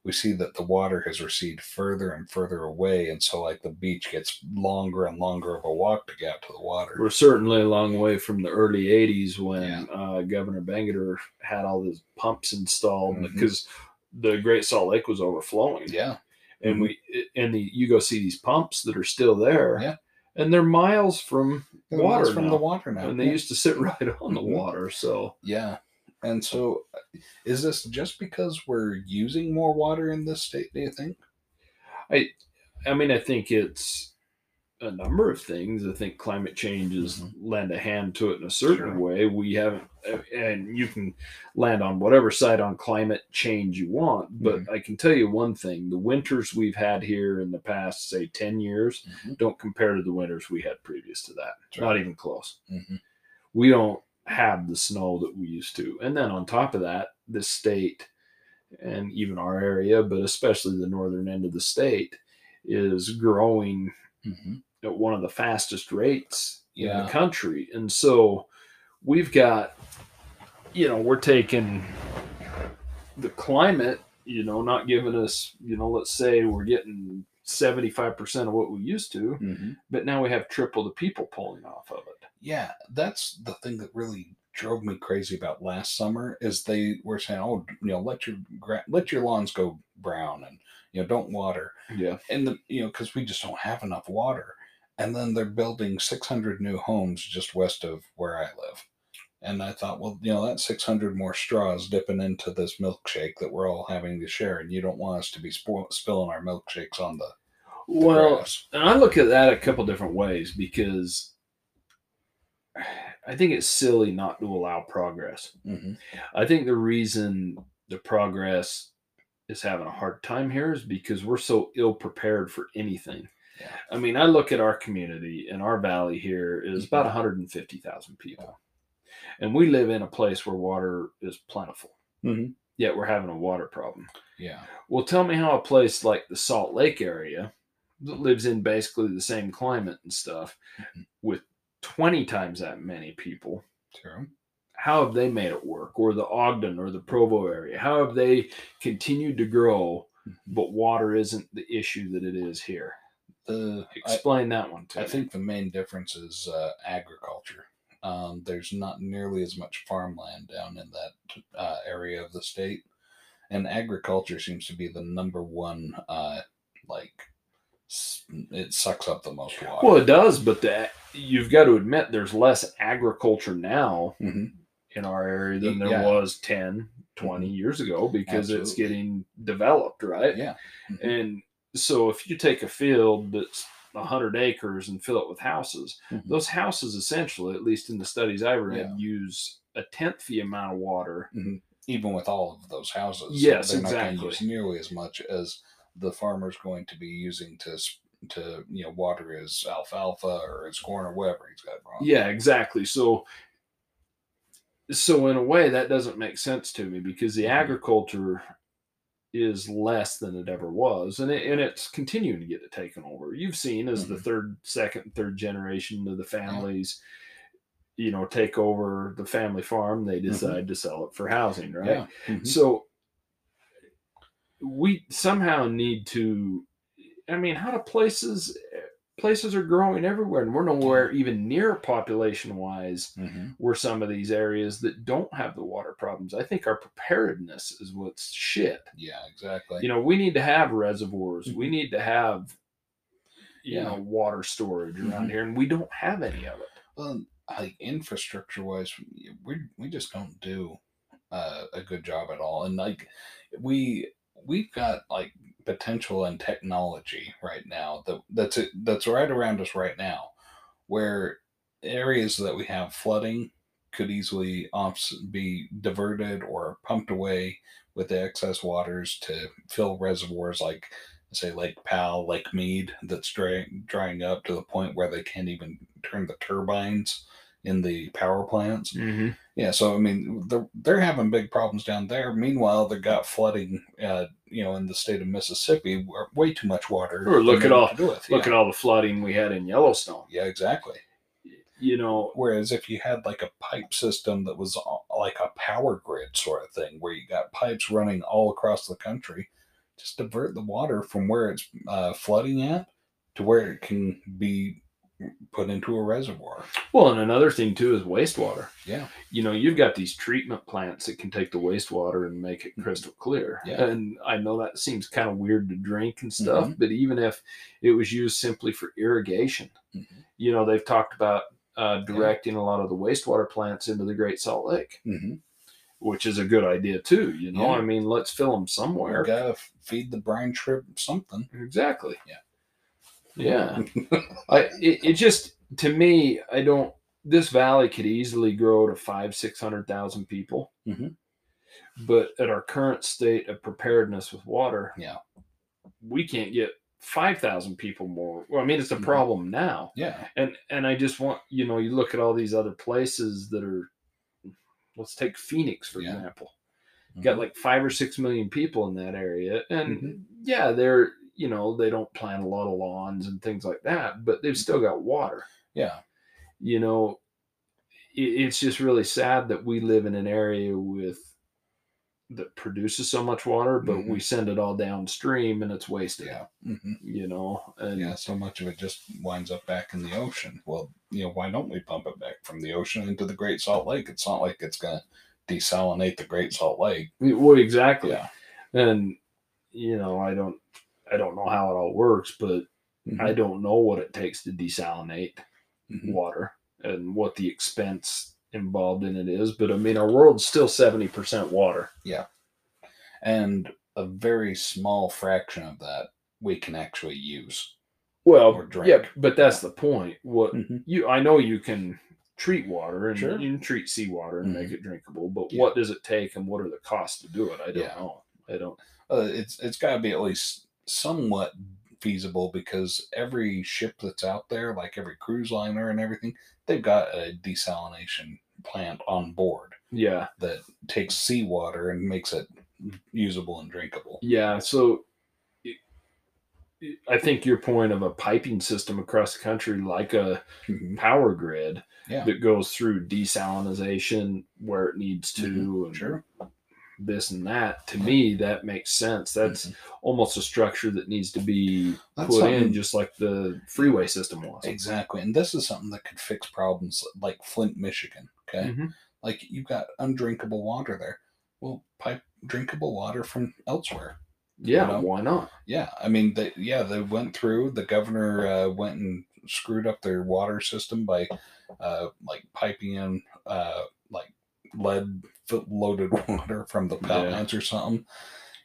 we see that the water has receded further and further away, and so like the beach gets longer and longer of a walk to get out to the water. we're certainly a long way from the early 80s when Yeah. uh, governor Bangerter had all these pumps installed Mhm. because the great salt lake was overflowing Yeah, and we and the you go see these pumps that are still there Yeah. and they're miles from The water ones from now. the water now. and they yeah. used to sit right on the Mhm. water so Yeah. And so, is this just because we're using more water in this state, do you think? I I mean, I think it's a number of things. I think climate change has Mhm. lend a hand to it in a certain Sure. way. We haven't, and you can land on whatever side on climate change you want. But Mm-hmm. I can tell you one thing: the winters we've had here in the past, say, ten years, Mhm. don't compare to the winters we had previous to that. Not even close. Mhm. We don't have the snow that we used to. And then on top of that, this state and even our area, but especially the northern end of the state, is growing Mhm. at one of the fastest rates in Yeah. the country. And so we've got, you know, we're taking the climate, you know, not giving us, you know, let's say we're getting 75% of what we used to, Mhm. but now we have triple the people pulling off of it. Yeah, that's the thing that really drove me crazy about last summer is they were saying, "Oh, you know, let your gra- let your lawns go brown and you know don't water." Yeah. And the you know because we just don't have enough water, and then they're building 600 new homes just west of where I live. And I thought, well, you know, that's 600 more straws dipping into this milkshake that we're all having to share, and you don't want us to be spoil- spilling our milkshakes on the, the Well, grass. and I look at that a couple different ways because I think it's silly not to allow progress. hmm I think the reason the progress is having a hard time here is because we're so ill prepared for anything. Yeah. I mean, I look at our community and our valley here is about 150,000 people. And we live in a place where water is plentiful. Mhm. Yet we're having a water problem. Yeah. Well, tell me how a place like the Salt Lake area that lives in basically the same climate and stuff Mhm. with 20 times that many people True. how have they made it work or the ogden or the provo area how have they continued to grow Mhm. but water isn't the issue that it is here The I, explain that one to I me. think the main difference is uh, agriculture. Um, there's not nearly as much farmland down in that uh, area of the state, and agriculture seems to be the number one. Uh, like, it sucks up the most water. well it does but the, you've got to admit there's less agriculture now Mhm. in our area than there Yeah. was 10 20 years ago because it's getting developed right Yeah. Mhm. and so if you take a field that's 100 acres and fill it with houses Mhm. those houses essentially at least in the studies i've read Yeah. use a tenth the amount of water Even with all of those houses, Yes, they're not going exactly. to use nearly as much as the farmer's going to be using to to you know water his alfalfa or his corn or whatever he's got wrong. yeah exactly so so in a way that doesn't make sense to me because the Mhm. agriculture is less than it ever was and, it, and it's continuing to get it taken over you've seen as the Mhm. third second third generation of the families you know take over the family farm they decide to sell it for housing right Yeah. Mhm. So we somehow need to. I mean, how do places places are growing everywhere, and we're nowhere even near population wise Mhm. where some of these areas that don't have the water problems. I think our preparedness is what's shit. Yeah, exactly. You know, we need to have reservoirs. We need to have you Yeah. know water storage around Mhm. here, and we don't have any of it. well, like infrastructure wise, we we just don't do uh, a good job at all. And like we we've got like potential and technology right now that that's it that's right around us right now, where areas that we have flooding could easily be diverted or pumped away with the excess waters to fill reservoirs like say Lake Powell, Lake Mead that's dry, drying up to the point where they can't even turn the turbines in the power plants. Mm-hmm. Yeah, so I mean they're they're having big problems down there. Meanwhile, they've got flooding, uh, you know, in the state of Mississippi, where way too much water. Or look at all- what to do with. Look yeah. at all the flooding we had in Yellowstone. yeah, exactly. You know, Whereas if you had like a pipe system that was like a power grid sort of thing, where you got pipes running all across the country, just divert the water from where it's uh, flooding at to where it can be put into a reservoir. Well, and another thing too is wastewater. Yeah. You know, you've got these treatment plants that can take the wastewater and make it crystal clear. Mm-hmm. Yeah. And I know that seems kind of weird to drink and stuff, Mhm. but even if it was used simply for irrigation, Mhm. you know, they've talked about uh, directing a lot of the wastewater plants into the Great Salt Lake, Mm-hmm. which is a good idea too. You know, Yeah. I mean, let's fill them somewhere. gotta feed the brine shrimp something. Exactly. Yeah. Yeah. I it, it just to me, I don't. This valley could easily grow to five, six hundred thousand people, Mhm. but at our current state of preparedness with water, Yeah. we can't get five thousand people more. Well, I mean, it's a Mhm. problem now, Yeah. and and I just want you know, you look at all these other places that are. Let's take Phoenix for Yeah. example. Got Mhm. like five or six million people in that area, and Mhm. yeah, they're you know they don't plant a lot of lawns and things like that, but they've still got water yeah. you know it's just really sad that we live in an area with that produces so much water, but Mhm. we send it all downstream and it's wasted. Yeah. hmm You know, and Yeah. So much of it just winds up back in the ocean. Well, you know, why don't we pump it back from the ocean into the Great Salt Lake? It's not like it's going to desalinate the Great Salt Lake. well, exactly. Yeah. And you know, I don't, I don't know how it all works, but I don't know what it takes to desalinate Mhm. water and what the expense involved in it is. But I mean, our world's still seventy percent water. Yeah. And a very small fraction of that we can actually use. Well, yeah, but that's the point. What Mhm. you, I know you can treat water and Sure. you can treat seawater and make it drinkable, but Yeah. what does it take and what are the costs to do it? I don't Yeah. know. I don't. Uh, it's it's got to be at least somewhat feasible because every ship that's out there, like every cruise liner and everything, they've got a desalination plant on board Yeah, that takes seawater and makes it usable and drinkable. yeah. So. I think your point of a piping system across the country, like a Mhm. power grid Yeah. that goes through desalinization where it needs to, Mhm. and Sure. This and that. To me, that makes sense. That's Mhm. almost a structure that needs to be That's put in, just like the freeway system was. Exactly. And this is something that could fix problems like Flint, Michigan. Okay. Mhm. Like you've got undrinkable water there. Well, pipe drinkable water from elsewhere. Yeah, know? why not? Yeah. I mean, they, yeah, they went through, the governor uh, went and screwed up their water system by uh, like piping in uh, like lead loaded water from the Yeah. plants or something.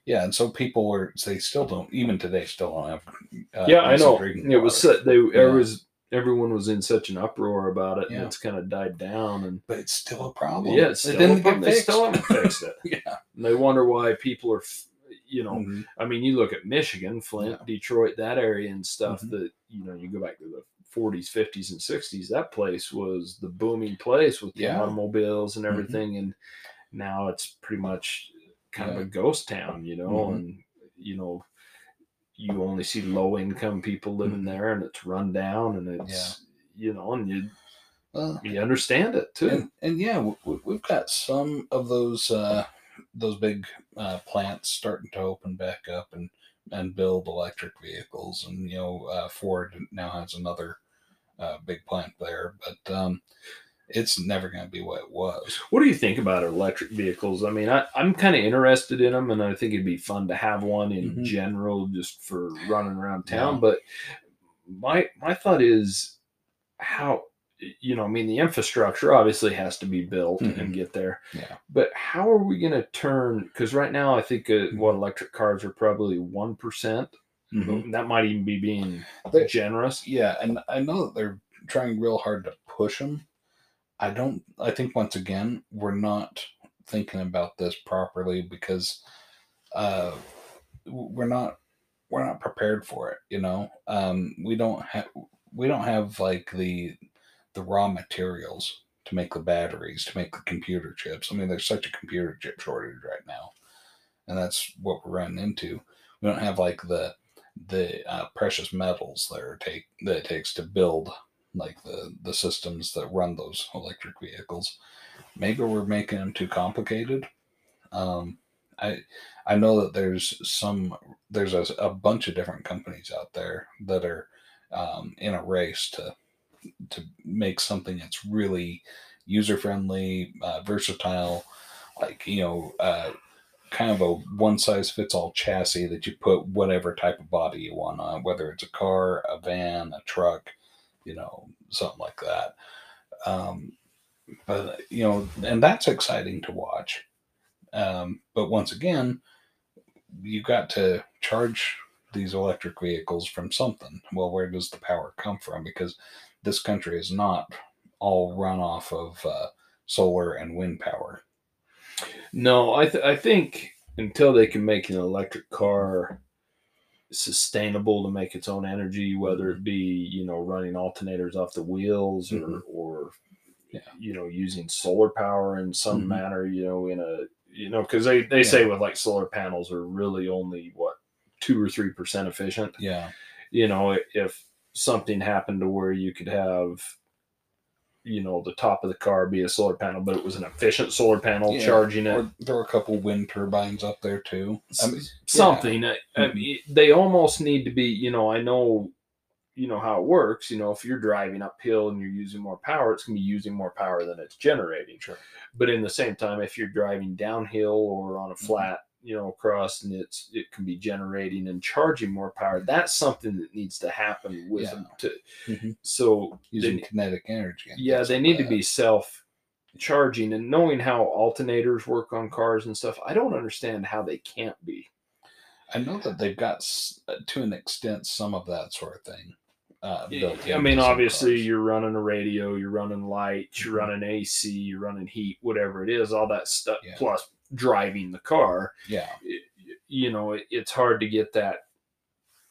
Yeah. And so people are, they still don't, even today, still don't have. Uh, yeah, I know. It was water. they Yeah. there was everyone was in such an uproar about it, Yeah. and it's kind of died down. And but it's still a problem. yeah, it's It still problem. they still haven't fixed it. yeah. And they wonder why people are, you know, Mhm. I mean, you look at Michigan, Flint, Detroit, that area and stuff Mhm. that, you know, you go back to the 40s, 50s, and 60s, that place was the booming place with the Yeah. automobiles and Mhm. everything. And now it's pretty much kind of a ghost town, you know, Mhm. and, you know, you only see low income people living Mhm. there and it's run down and it's, you know, and you, Well, you understand it too. and, and yeah, we- we've got some of those uh, those big uh, plants starting to open back up and and build electric vehicles, and you know uh, Ford now has another uh, big plant there, but um, it's never going to be what it was. What do you think about electric vehicles? I mean, I, I'm kind of interested in them, and I think it'd be fun to have one in Mhm. general, just for running around town. Yeah. But my my thought is how you know, I mean, the infrastructure obviously has to be built Mhm. and get there. Yeah. But how are we going to turn? Because right now, I think uh, Mm-hmm. what electric cars are probably one That might even be being They- generous. Yeah, and I know that they're trying real hard to push them. I don't. I think once again we're not thinking about this properly because uh, we're not we're not prepared for it. You know, um, we don't have we don't have like the the raw materials to make the batteries to make the computer chips. I mean, there's such a computer chip shortage right now, and that's what we're running into. We don't have like the the uh, precious metals that are take that it takes to build like the the systems that run those electric vehicles. Maybe we're making them too complicated. Um, I I know that there's some there's a, a bunch of different companies out there that are um, in a race to to make something that's really user friendly, uh, versatile, like you know. Uh, kind of a one size fits all chassis that you put whatever type of body you want on, whether it's a car, a van, a truck, you know, something like that. Um, but you know, and that's exciting to watch. Um, but once again, you've got to charge these electric vehicles from something. Well, where does the power come from? Because this country is not all run off of uh, solar and wind power. No, I th- I think until they can make an electric car sustainable to make its own energy, whether it be you know running alternators off the wheels or Mhm. or Yeah. you know using solar power in some Mhm. manner, you know in a you know because they they say with like solar panels are really only what two or three percent efficient. Yeah. You know if something happened to where you could have you know the top of the car be a solar panel, but it was an efficient solar panel Yeah, charging it. Or there were a couple wind turbines up there too. I mean, something. I, I Mhm. mean, they almost need to be. You know, I know, you know how it works. You know, if you're driving uphill and you're using more power, it's going to be using more power than it's generating. Sure. But in the same time, if you're driving downhill or on a Mhm. flat, you know, across, and it's it can be generating and charging more power. That's something that needs to happen with Yeah. them. To Mhm. so using they- kinetic energy. yeah, they like need to be self charging and knowing how alternators work on cars and stuff. I don't understand how they can't be. I know that they've got uh, to an extent some of that sort of thing. Uh, Yeah, I mean, obviously, cars. you're running a radio, you're running lights, you're Mhm. running AC, you're running heat, whatever it is, all that stuff, Yeah. plus driving the car. yeah. it- you know, it, it's hard to get that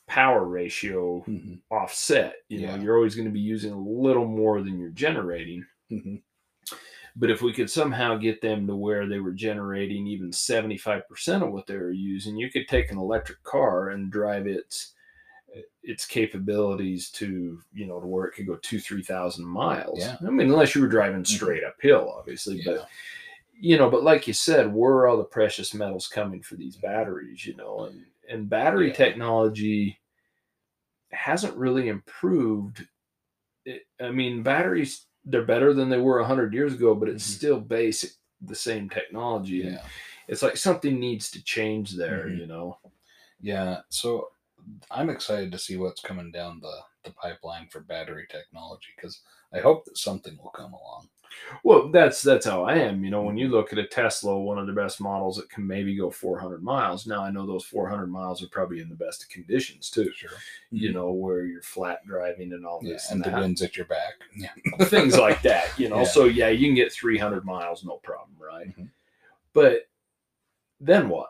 power ratio Mhm. offset. You know, you're always going to be using a little more than you're generating. Mhm. But if we could somehow get them to where they were generating even 75% of what they were using, you could take an electric car and drive its its capabilities to you know to where it could go two three thousand miles. Yeah. I mean, unless you were driving straight uphill, obviously. Yeah. But you know, but like you said, where are all the precious metals coming for these batteries? You know, and and battery Yeah. technology hasn't really improved. It, I mean, batteries they're better than they were hundred years ago, but it's Mhm. still basic the same technology. Yeah. it's like something needs to change there. Mhm. You know. Yeah. So I'm excited to see what's coming down the, the pipeline for battery technology because I hope that something will come along. Well, that's that's how I am. You know, when you look at a Tesla, one of the best models that can maybe go 400 miles. Now I know those 400 miles are probably in the best of conditions too. Sure. You know, where you're flat driving and all Yeah, this and and, the wind's at your back. Yeah. things like that. You know, Yeah. so yeah, you can get 300 miles, no problem, right? Mhm. But then what?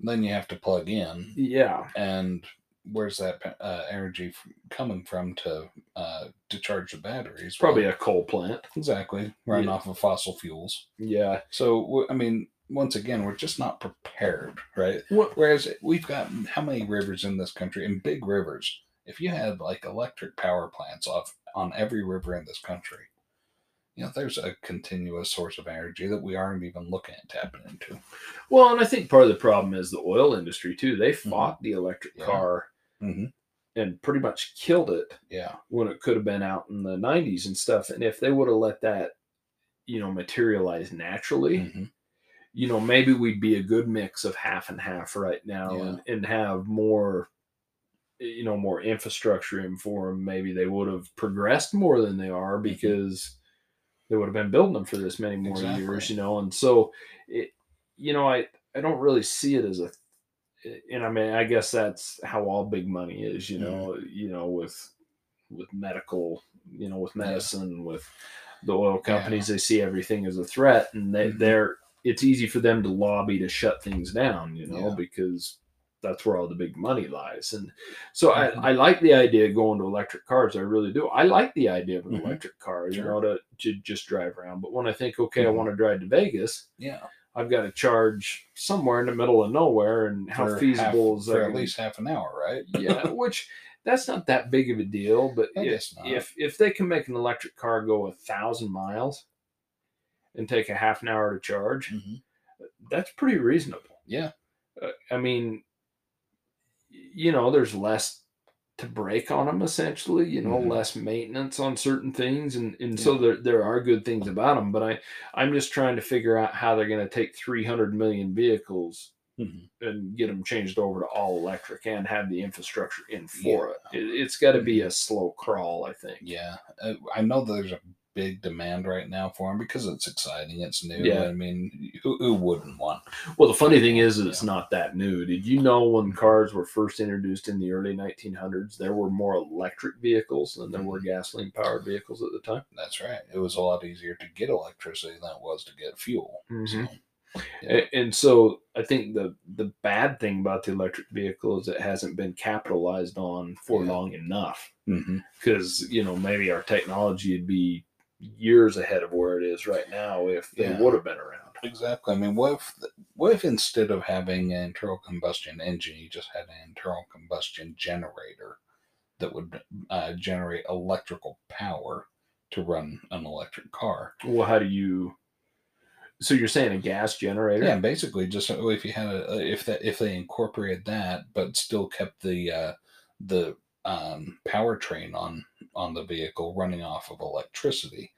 Then you have to plug in, Yeah, and where's that uh, energy f- coming from to uh, to charge the batteries? probably Well, a coal plant. exactly running Yeah. off of fossil fuels. Yeah. So I mean, once again, we're just not prepared, right? What? Whereas we've got how many rivers in this country and big rivers. If you had like electric power plants off on every river in this country, you know, there's a continuous source of energy that we aren't even looking at tapping into. Well, and I think part of the problem is the oil industry too. They fought the electric Mm-hmm. Yeah. car Mhm. and pretty much killed it. Yeah. when it could have been out in the 90s and stuff and if they would have let that you know materialize naturally Mhm. you know maybe we'd be a good mix of half and half right now Yeah. and, and have more you know more infrastructure in for them maybe they would have progressed more than they are because they would have been building them for this many more Exactly. years you know and so it you know i i don't really see it as a and i mean i guess that's how all big money is you know you know with with medical you know with Yeah. medicine with the oil Yeah. companies they see everything as a threat and they Mhm. they're it's easy for them to lobby to shut things down you know Yeah. because that's where all the big money lies and so Mhm. I, I like the idea of going to electric cars i really do i like the idea of an Mhm. electric car you Sure. know to, to just drive around but when i think okay i Mhm. want to drive to vegas Yeah. I've got to charge somewhere in the middle of nowhere and how For feasible half, is for at gonna- least half an hour, right? yeah which that's not that big of a deal but if, if if they can make an electric car go a thousand miles and take a half an hour to charge Mhm. that's pretty reasonable Yeah. uh, i mean you know there's less to break on them essentially you know Mhm. less maintenance on certain things and and so there there are good things about them but i i'm just trying to figure out how they're going to take 300 million vehicles Mhm. and get them changed over to all electric and have the infrastructure in for it. it it's got to be a slow crawl i think Yeah, uh, I know there's a big demand right now for them because it's exciting, it's new. Yeah. I mean, who, who wouldn't want? well the funny thing is that it's not that new did you know when cars were first introduced in the early 1900s there were more electric vehicles than there were mm-hmm. gasoline powered vehicles at the time That's right. It was a lot easier to get electricity than it was to get fuel. Mm-hmm. So, Yeah. And so I think the the bad thing about the electric vehicle is it hasn't been capitalized on for Yeah. long enough. Mm-hmm. Because you know maybe our technology would be years ahead of where it is right now if they Yeah. would have been around. exactly. I mean, what if, what if instead of having an internal combustion engine, you just had an internal combustion generator that would uh, generate electrical power to run an electric car. Well, how do you? So you're saying a gas generator? Yeah, basically, just uh, if you had a if that if they incorporated that, but still kept the uh, the um, powertrain on on the vehicle running off of electricity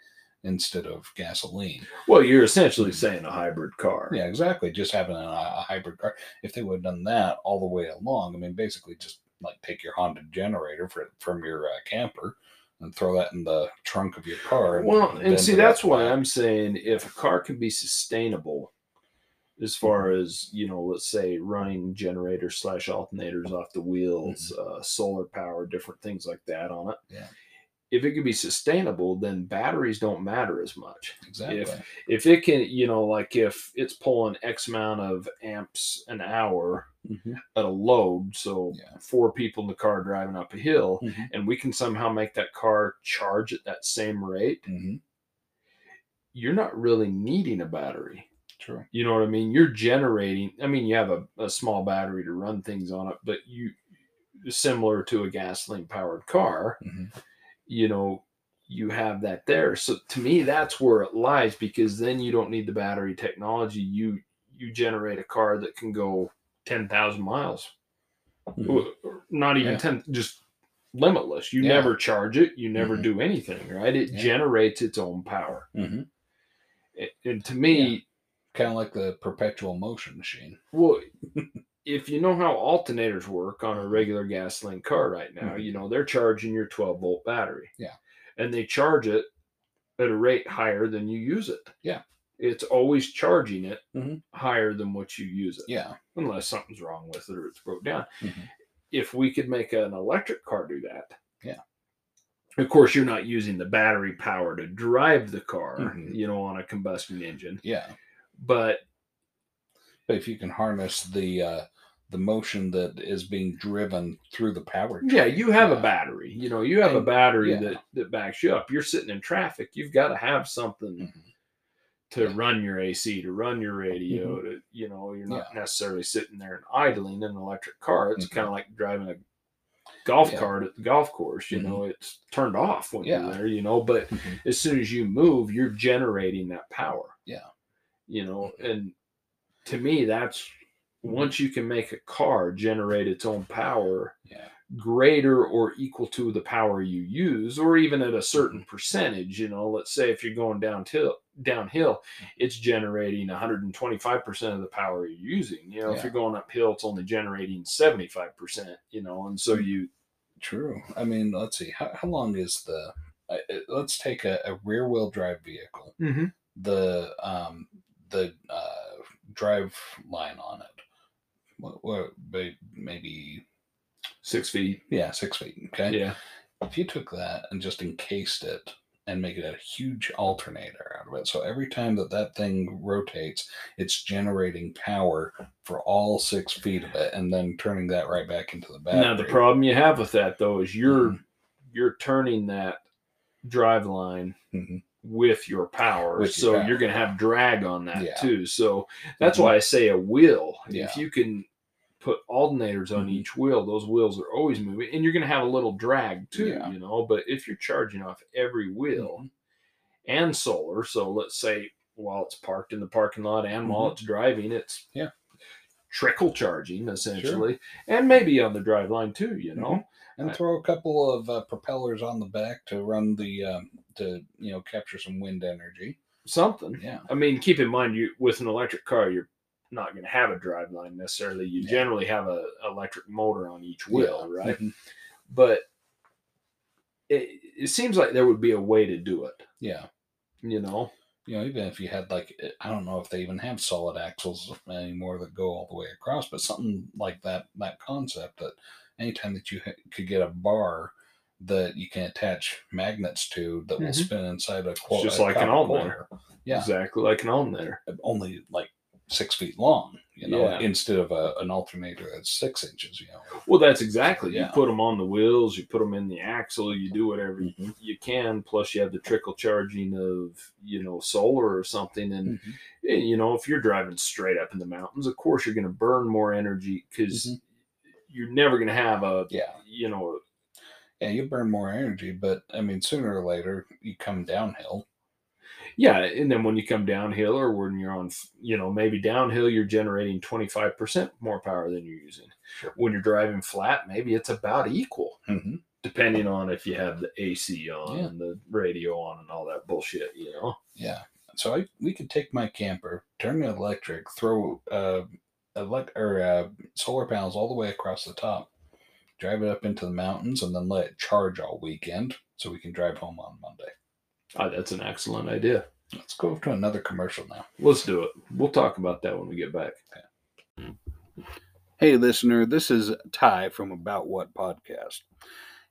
instead of gasoline. Well, you're essentially saying a hybrid car. Yeah, exactly. Just having a, a hybrid car. If they would have done that all the way along, I mean, basically just like take your Honda generator for, from your uh, camper and throw that in the trunk of your car. Well, and see, that's why. I'm saying if a car can be sustainable, as far Mm-hmm. as you know, let's say running generators slash alternators off the wheels, uh, solar power, different things like that on it. Mm-hmm. Yeah. If it can be sustainable, then batteries don't matter as much. exactly. If if it can, you know, like if it's pulling X amount of amps an hour Mhm. at a load, so Yeah. four people in the car driving up a hill, Mhm. and we can somehow make that car charge at that same rate, Mhm. you're not really needing a battery. True. You know what I mean? You're generating. I mean, you have a, a small battery to run things on it, but you similar to a gasoline powered car, Mhm. you know, you have that there. So to me, that's where it lies because then you don't need the battery technology. You you generate a car that can go ten thousand miles, Mhm. Not even Yeah. ten, just limitless. You Yeah. never charge it. You never Mhm. do anything, right? It Yeah. generates its own power. Mhm. And- And to me, Kind of like the perpetual motion machine. Well, if you know how alternators work on a regular gasoline car right now, Mhm. you know, they're charging your 12 volt battery. Yeah. And they charge it at a rate higher than you use it. Yeah. It's always charging it Mhm. higher than what you use it. Yeah. Unless something's wrong with it or it's broke down. Mhm. If we could make an electric car do that. Yeah. Of course, you're not using the battery power to drive the car, Mhm. you know, on a combustion engine. Yeah. But But if you can harness the uh, the motion that is being driven through the power. Yeah, you have yeah. a battery. You know, you have a battery yeah. that that backs you up. You're sitting in traffic. You've got to have something Mhm. to Yeah. Mm-hmm. run your AC, to run your radio. To you know, you're not necessarily sitting there and idling in an electric car. It's Mhm. kind of like driving a golf Yeah. cart at the golf course. You know, it's turned off when Yeah. you're there. You know, but Mhm. as soon as you move, you're generating that power. Yeah. You know, Mhm. and to me, that's once you can make a car generate its own power Yeah. greater or equal to the power you use or even at a certain Mm-hmm. percentage you know let's say if you're going downhill downhill Mm-hmm. it's generating 125% of the power you're using you know if you're going uphill it's only generating 75% you know and so you True. I mean, let's see. How, how long is the? Uh, let's take a, a rear wheel drive vehicle. The um the uh, drive line on it. What, what maybe six feet yeah six feet. Okay. yeah If you took that and just encased it and make it a huge alternator out of it, so every time that that thing rotates, it's generating power for all six feet of it, and then turning that right back into the battery. now the problem you have with that though is you're Mhm. you're turning that drive line Mhm. With your power With your so power. you're going to have drag on that Yeah. too so that's Mhm. why i say a wheel Yeah. if you can put alternators on Mhm. each wheel those wheels are always moving and you're going to have a little drag too Yeah. you know but if you're charging off every wheel Mhm. and solar so let's say while it's parked in the parking lot and while Mhm. it's driving it's Yeah. trickle charging essentially and maybe on the drive line too you know and throw a couple of uh, propellers on the back to run the um, to you know capture some wind energy. something Yeah. I mean, keep in mind, you with an electric car, you're not going to have a drive line necessarily. You Yeah. generally have a electric motor on each wheel, Yeah. right? Mhm. But it, it seems like there would be a way to do it. Yeah. You know, You know, even if you had like I don't know if they even have solid axles anymore that go all the way across, but something like that that concept that anytime that you ha- could get a bar that you can attach magnets to that will Mhm. spin inside a It's quar- just a like an alternator. Yeah. exactly like an alternator. only like six feet long, you know, Yeah. instead of a, an alternator that's six inches, you know. Well, that's exactly. You put them on the wheels, you put them in the axle, you do whatever Mhm. you can. Plus, you have the trickle charging of you know solar or something, and Mhm. eh, you know if you're driving straight up in the mountains, of course you're going to burn more energy because Mhm. You're never going to have a Yeah. you know Yeah, you burn more energy, but I mean, sooner or later you come downhill. Yeah, and then when you come downhill or when you're on, you know, maybe downhill, you're generating 25% more power than you're using. Sure. When you're driving flat, maybe it's about equal, hmm depending on if you have the AC on Yeah. and the radio on and all that bullshit, you know? Yeah. So I we could take my camper, turn it electric, throw uh, elect or uh, solar panels all the way across the top, drive it up into the mountains, and then let it charge all weekend, so we can drive home on Monday. Ah, that's an excellent idea. Let's go to another commercial now. Let's do it. We'll talk about that when we get back. Hey, listener, this is Ty from About What Podcast.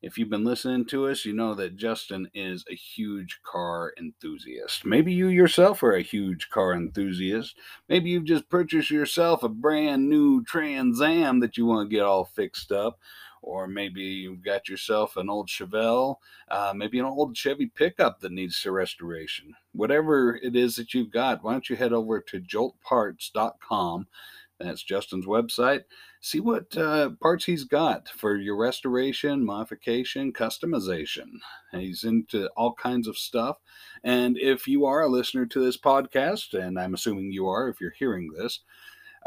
If you've been listening to us, you know that Justin is a huge car enthusiast. Maybe you yourself are a huge car enthusiast. Maybe you've just purchased yourself a brand new Trans Am that you want to get all fixed up. Or maybe you've got yourself an old Chevelle, uh, maybe an old Chevy pickup that needs some restoration. Whatever it is that you've got, why don't you head over to joltparts.com? That's Justin's website see what uh, parts he's got for your restoration, modification, customization. He's into all kinds of stuff. And if you are a listener to this podcast, and I'm assuming you are if you're hearing this,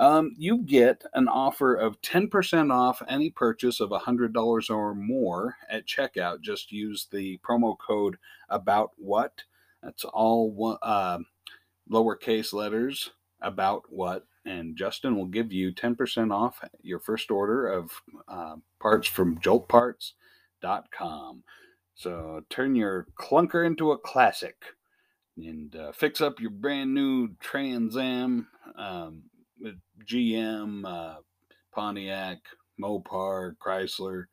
um, you get an offer of 10% off any purchase of $100 or more at checkout. Just use the promo code about what. That's all uh, lowercase letters about what and Justin will give you 10% off your first order of uh, parts from joltparts.com. So turn your clunker into a classic and uh, fix up your brand new Trans Am, um, GM, uh, Pontiac, Mopar, Chrysler,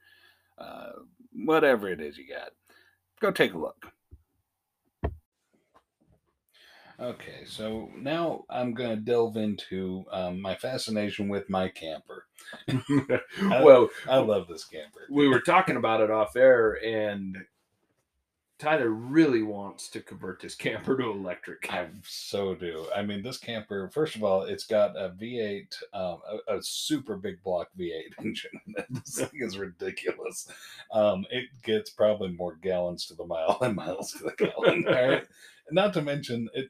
uh, whatever it is you got. Go take a look. Okay, so now I'm going to delve into um, my fascination with my camper. well, I love this camper. we were talking about it off air, and Tyler really wants to convert this camper to electric. I so do. I mean, this camper, first of all, it's got a V8, um, a, a super big block V8 engine. this thing is ridiculous. Um, it gets probably more gallons to the mile than miles to the gallon. all right? Not to mention, it.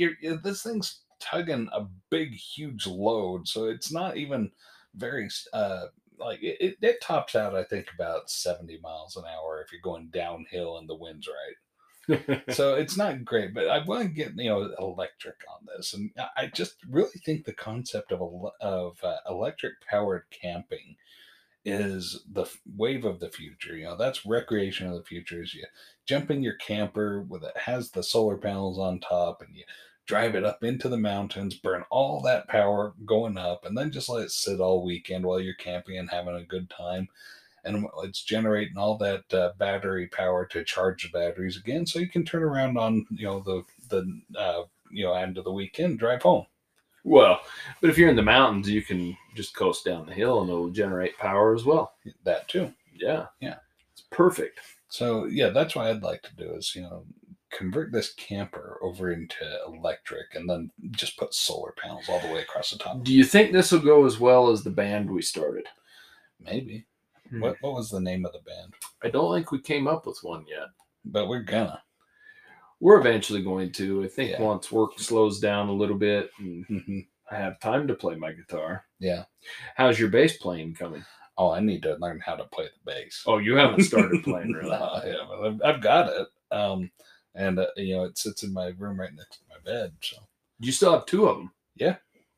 You're, you this thing's tugging a big, huge load, so it's not even very uh like it, it, it tops out. I think about seventy miles an hour if you're going downhill and the wind's right so it's not great, but I want to get you know electric on this, and I- I just really think the concept of of uh, electric powered camping is the wave of the future. You know, that's recreation of the future. Is you jump in your camper with it has the solar panels on top, and you drive it up into the mountains, burn all that power going up, and then just let it sit all weekend while you're camping and having a good time and it's generating all that uh, battery power to charge the batteries again, so you can turn around on you know the the uh, you know end of the weekend, drive home. well, but if you're in the mountains, you can just coast down the hill, and it'll generate power as well. That too. Yeah, Yeah. it's perfect. So yeah, that's what I'd like to do is you know convert this camper over into electric, and then just put solar panels all the way across the top. Do you think this will go as well as the band we started? Maybe. Hmm. What what was the name of the band? I don't think we came up with one yet. But we're gonna. We're eventually going to. I think Yeah. once work slows down a little bit and Mhm. I have time to play my guitar. Yeah. How's your bass playing coming? Oh, I need to learn how to play the bass. Oh, you haven't started playing really. No, I haven't. I've, I've got it. Um, and uh, you know, it sits in my room right next to my bed. So You still have two of them.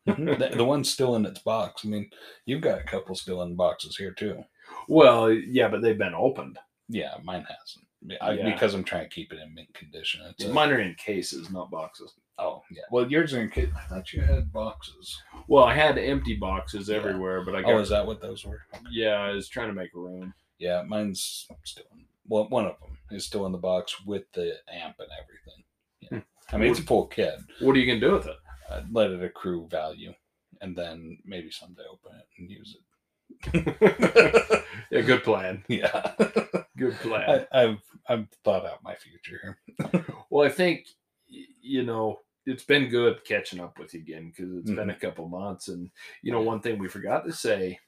the, the one's still in its box. I mean, you've got a couple still in boxes here too. Well, yeah, but they've been opened. Yeah, mine hasn't. I, Yeah. Because I'm trying to keep it in mint condition. It's a- Mine are in cases, not boxes. oh yeah. Well, yours are in. ca- I thought you had boxes. Well, I had empty boxes Yeah. everywhere, but I got. Oh, is that what those were? yeah, I was trying to make room. Yeah, mine's still. In, well, one of them is still in the box with the amp and everything. Yeah. I mean, it's a full kit. What are you gonna do with it? I'd let it accrue value, and then maybe someday open it and use it. yeah, good plan. yeah, Good plan. I, I've I've thought out my future. Well, I think you know it's been good catching up with you again because it's been Mm-hmm. a couple months, and you know one thing we forgot to say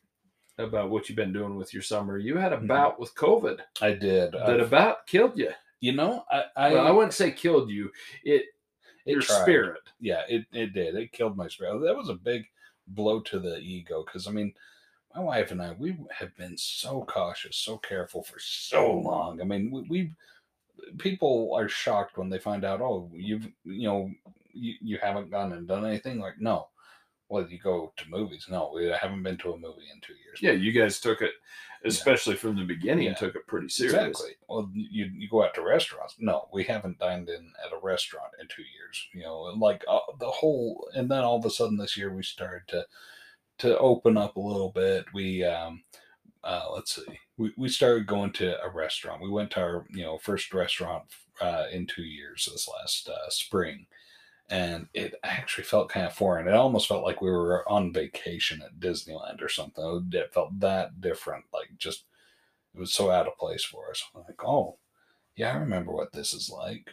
about what you've been doing with your summer. You had a Mhm. bout with COVID I did. that Uh, about killed you. you know, I I, well, I wouldn't say killed you. It, it your tried. spirit. Yeah, it it did. It killed my spirit. That was a big blow to the ego because I mean, my wife and I we have been so cautious, so careful for so long. I mean, we, we people are shocked when they find out, oh, you've you know you, you haven't gone and done anything. Like, no. Well, you go to movies. No, we haven't been to a movie in two years. Yeah, you guys took it, especially from the beginning, Yeah. took it pretty seriously. Exactly. Well, you you go out to restaurants. No, we haven't dined in at a restaurant in two years. You know, and like uh, the whole, and then all of a sudden this year we started to to open up a little bit. We um, uh, let's see, we we started going to a restaurant. We went to our you know first restaurant uh, in two years this last uh, spring. And it actually felt kind of foreign. It almost felt like we were on vacation at Disneyland or something. It felt that different, like just it was so out of place for us. Like, oh, yeah, I remember what this is like.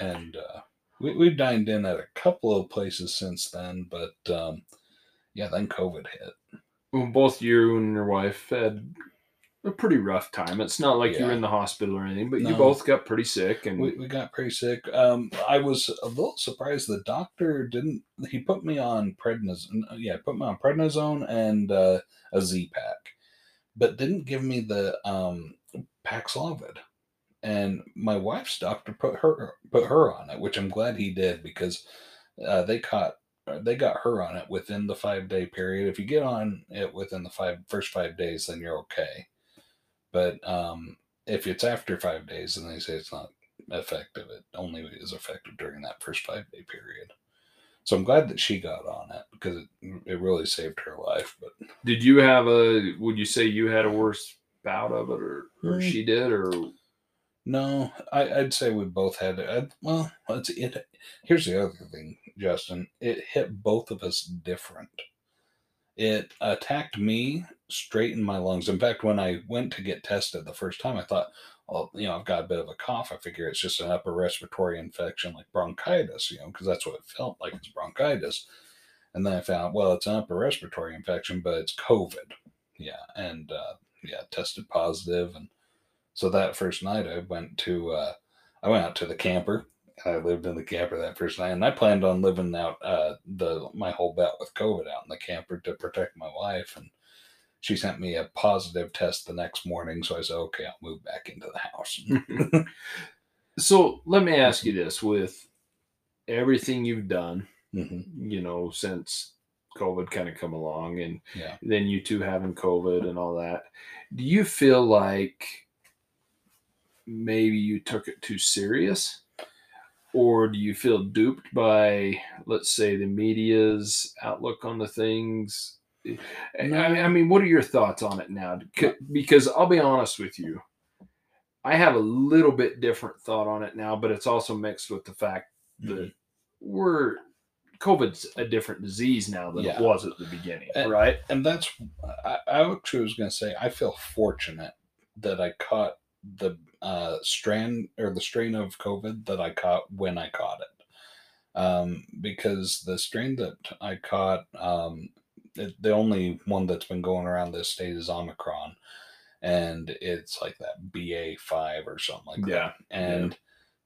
And uh, we, we've dined in at a couple of places since then, but um, yeah, then COVID hit. Well, both you and your wife had a pretty rough time. It's not like you were in the hospital or anything, but you both got pretty sick. And We, we got pretty sick. Um, I was a little surprised the doctor didn't. He put me on prednisone. Yeah, put me on prednisone and uh, a Z pack, but didn't give me the um, Paxlovid. And my wife's doctor put her put her on it, which I'm glad he did because uh, they caught uh, they got her on it within the five day period. If you get on it within the five first five days, then you're okay. But um, if it's after five days, then they say it's not effective. It only is effective during that first five day period. So I'm glad that she got on it because it, it really saved her life. But did you have a? Would you say you had a worse bout of it, or, or Hmm. she did, or no, I, I'd say we both had it. Well, it's it. Here's the other thing, Justin. It hit both of us different. It attacked me straight in my lungs. In fact, when I went to get tested the first time, I thought, well, you know, I've got a bit of a cough. I figure it's just an upper respiratory infection like bronchitis, you know, because that's what it felt like. It's bronchitis. And then I found, well, it's an upper respiratory infection, but it's COVID. Yeah. And uh, yeah, tested positive. And so that first night I went to, uh, I went out to the camper. I lived in the camper that first night, and I planned on living out uh, the my whole bout with COVID out in the camper to protect my wife. And she sent me a positive test the next morning, so I said, "Okay, I'll move back into the house." so? Let me ask you this: with everything you've done, hmm you know, since COVID kind of come along, and Yeah. then you two having COVID and all that, do you feel like maybe you took it too serious? Or do you feel duped by, let's say, the media's outlook on the things? I, I I mean, what are your thoughts on it now? Because I'll be honest with you, I have a little bit different thought on it now, but it's also mixed with the fact Mm-hmm. that we're COVID's a different disease now than Yeah. it was at the beginning, And- right? and that's I, I actually was going to say I feel fortunate that I caught the uh, strand or the strain of COVID that I caught when I caught it, um, because the strain that I caught, um, it, the only one that's been going around this state is Omicron, and it's like that BA five or something like Yeah, that, and.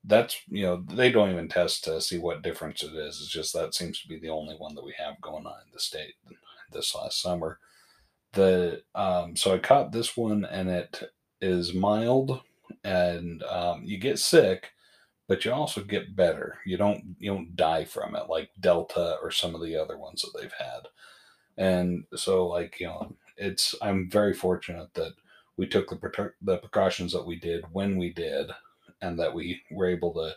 That's you know they don't even test to see what difference it is. It's just that seems to be the only one that we have going on in the state this last summer. The um, so I caught this one and it is mild and um, you get sick, but you also get better. You don't you don't die from it like Delta or some of the other ones that they've had. And so like you know it's I'm very fortunate that we took the the precautions that we did when we did, and that we were able to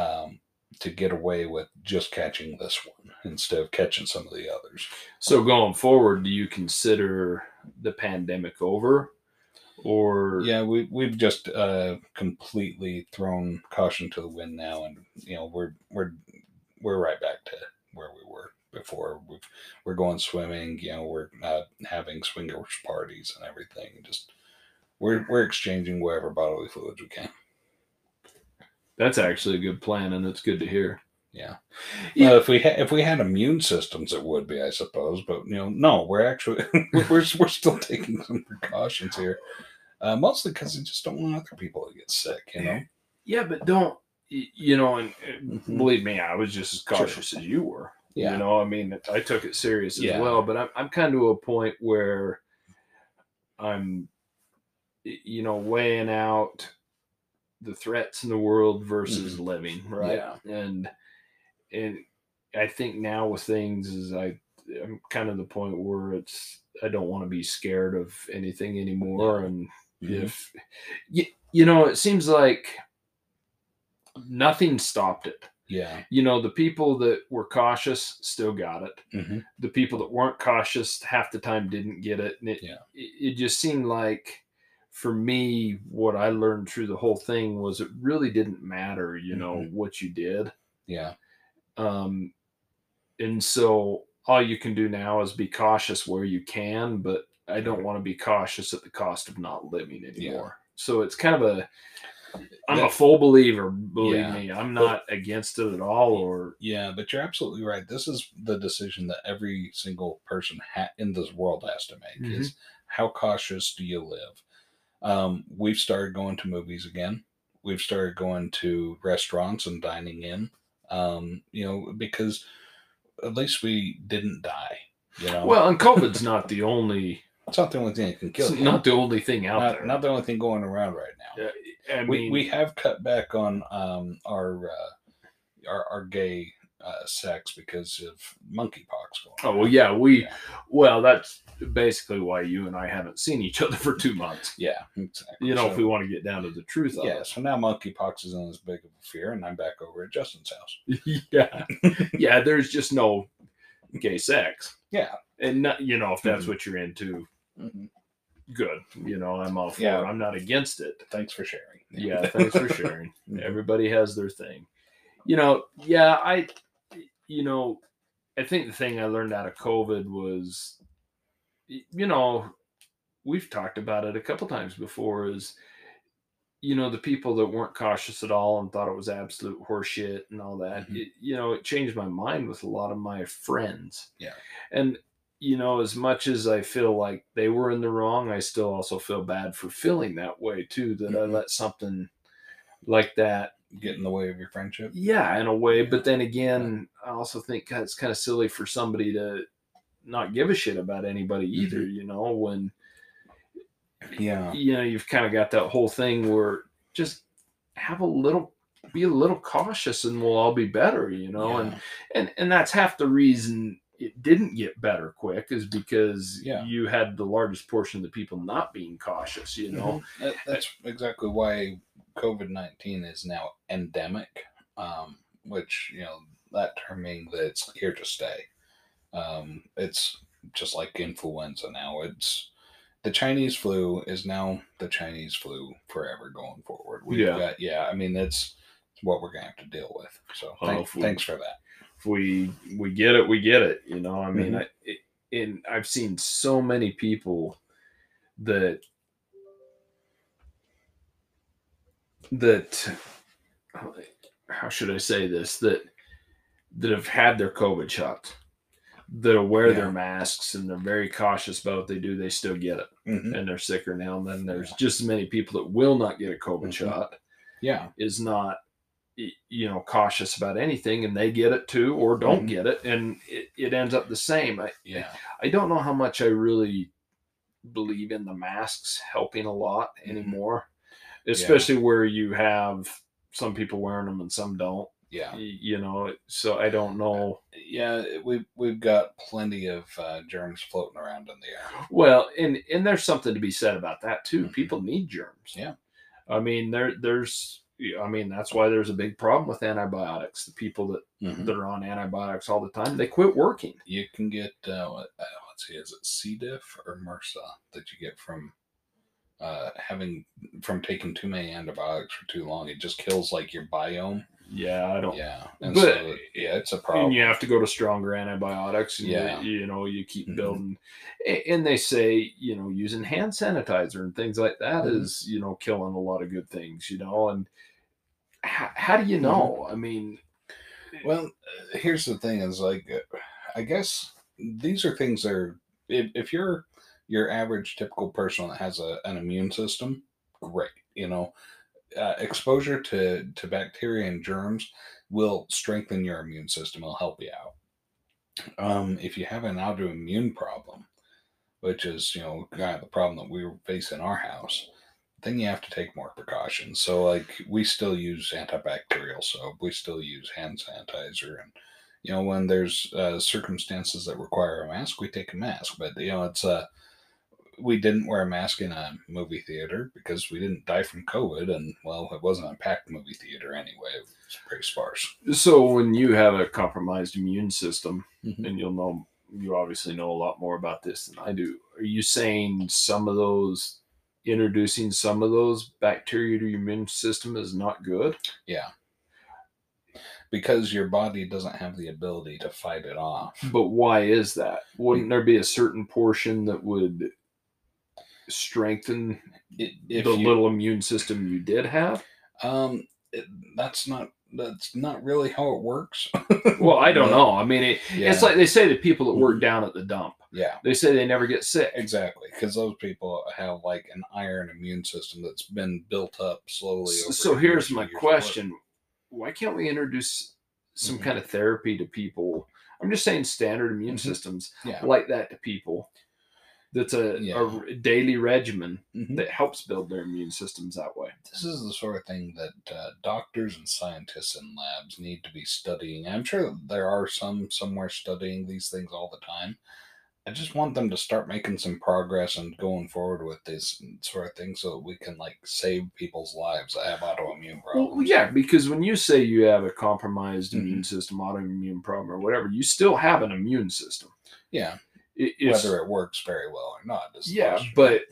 um, to get away with just catching this one instead of catching some of the others. So going forward, do you consider the pandemic over, or Yeah, we we've just uh, completely thrown caution to the wind now, and you know we're we're we're right back to where we were before. We've, we're going swimming. You know, we're uh, having swingers parties and everything. Just we're we're exchanging whatever bodily fluids we can. that's actually a good plan, and it's good to hear. Yeah. Yeah. Well, if we ha- if we had immune systems, it would be, I suppose. But you know, no, we're actually we're we're still taking some precautions here, uh, mostly because we just don't want other people to get sick. You know. Yeah, but don't you know? And Mhm. believe me, I was just as Sure. cautious as you were. Yeah. You know, I mean, I took it serious as Yeah. well. But I'm I'm kind of to a point where I'm, you know, weighing out the threats in the world versus living, right? Mm-hmm. Yeah. And and I think now with things is I I'm kind of the point where it's I don't want to be scared of anything anymore. Yeah. And Mhm. if you, you know, it seems like nothing stopped it. Yeah. You know, the people that were cautious still got it. hmm The people that weren't cautious half the time didn't get it. And it, Yeah. it, it just seemed like for me, what I learned through the whole thing was it really didn't matter, you know, Mhm. what you did. Yeah. Um, and so all you can do now is be cautious where you can, but I don't want to be cautious at the cost of not living anymore. So it's kind of a, I'm a full believer. Believe Yeah. me, I'm not against it at all. Or Yeah, but you're absolutely right. This is the decision that every single person ha- in this world has to make: Mm-hmm. is how cautious do you live? Um, we've started going to movies again. We've started going to restaurants and dining in. Um, you know, because at least we didn't die. You know, well, and COVID's not the only, it's not the only thing that can kill it's you. not the only thing out not, there. not the only thing going around right now. Yeah, I we, mean, we have cut back on um, our, uh, our our gay uh, sex because of monkeypox going. oh well, yeah, we, Yeah. well, that's basically why you and I haven't seen each other for two months. Yeah, exactly. You know, So- if we want to get down to the truth of yeah, it. so now monkeypox isn't as big of a fear, and I'm back over at Justin's house. yeah, yeah. There's just no gay sex, Yeah. and not, you know if that's Mhm. what you're into, good. You know, I'm all for Yeah. it. I'm not against it. Thanks for sharing. Yeah, thanks for sharing. Mhm. Everybody has their thing. You know, yeah, I, you know, I think the thing I learned out of COVID was, you know, we've talked about it a couple times before is, you know, the people that weren't cautious at all and thought it was absolute horseshit and all that, Mhm. it, you know, it changed my mind with a lot of my friends. Yeah. And, you know, as much as I feel like they were in the wrong, I still also feel bad for feeling that way too, that I Mhm. let something like that Get in the way of your friendship. yeah, in a way. But then again, I also think God, it's kind of silly for somebody to not give a shit about anybody either. You know, when Yeah. you know you've kind of got that whole thing where just have a little, be a little cautious, and we'll all be better. You know, and and and that's half the reason it didn't get better quick is because Yeah. you had the largest portion of the people not being cautious. You know, Mhm. That- that's exactly why COVID nineteen is now endemic, um, which you know that term meaning that it's here to stay. Um, it's just like influenza now. It's the Chinese flu is now the Chinese flu forever going forward. We've Yeah. got yeah. I mean that's what we're gonna have to deal with. So thank- thanks for that. If we we get it, we get it. You know, I mean, Mhm. I, it, and I've seen so many people that that how should I say this that that have had their COVID shots that wear Yeah. their masks and they're very cautious about what they do. They still get it Mhm. and they're sicker now. And then there's Yeah. just as many people that will not get a COVID Mhm. shot Yeah. is not you know cautious about anything and they get it too or don't Mhm. get it and it, it ends up the same I, Yeah. I don't know how much i really believe in the masks helping a lot Mhm. anymore especially where you have some people wearing them and some don't Yeah. you know so i don't know Yeah. We've we've got plenty of uh, germs floating around in the air. well and and there's something to be said about that too Mhm. people need germs Yeah. i mean there there's I mean that's why there's a big problem with antibiotics. The people that Mhm. that are on antibiotics all the time, they quit working. You can get uh, what, uh, let's see, is it C. diff or MRSA that you get from uh, having from taking too many antibiotics for too long? It just kills like your biome. Yeah, I don't. Yeah, and But- so yeah, it's a problem. And you have to go to stronger antibiotics. And Yeah. You, you know, you keep Mhm. building. And they say, you know, using hand sanitizer and things like that is, Mhm. you know, killing a lot of good things, you know. And how, how do you Mm-hmm. know? I mean, Well, here's the thing: is like, I guess these are things that are if, if you're your average typical person that has a, an immune system, great. You know, uh, exposure to to bacteria and germs will strengthen your immune system. It'll help you out. Um, if you have an autoimmune problem, which is you know kind of the problem that we face in our house, then you have to take more precautions. So like we still use antibacterial soap, we still use hand sanitizer, and you know when there's uh, circumstances that require a mask, we take a mask. But you know it's uh we didn't wear a mask in a movie theater because we didn't die from COVID, and well, it wasn't a packed movie theater anyway. It was pretty sparse. So when you have a compromised immune system, Mhm. and you'll know, you obviously know a lot more about this than I do. Are you saying some of those, introducing some of those bacteria to your immune system is not good? Yeah. Because your body doesn't have the ability to fight it off. But why is that? Wouldn't there be a certain portion that would strengthen the you, little immune system you did have? um, it, that's not that's not really how it works. Well, I don't know. I mean, it, Yeah. it's like they say to people that work down at the dump. yeah, They say they never get sick. exactly. Because those people have like an iron immune system that's been built up slowly. S- Over So here's my years of work. question: Why can't we introduce some Mhm. kind of therapy to people? I'm just saying standard immune Mhm. systems Yeah. like that to people. That's a, Yeah. a daily regimen Mhm. that helps build their immune systems that way. this is the sort of thing that uh, doctors and scientists in labs need to be studying. I'm sure there are some somewhere studying these things all the time. I just want them to start making some progress and going forward with this sort of thing so that we can like save people's lives that have autoimmune problems. Well, yeah, because when you say you have a compromised Mhm. immune system, autoimmune problem, or whatever, you still have an immune system. Yeah, it's- whether it works very well or not. yeah but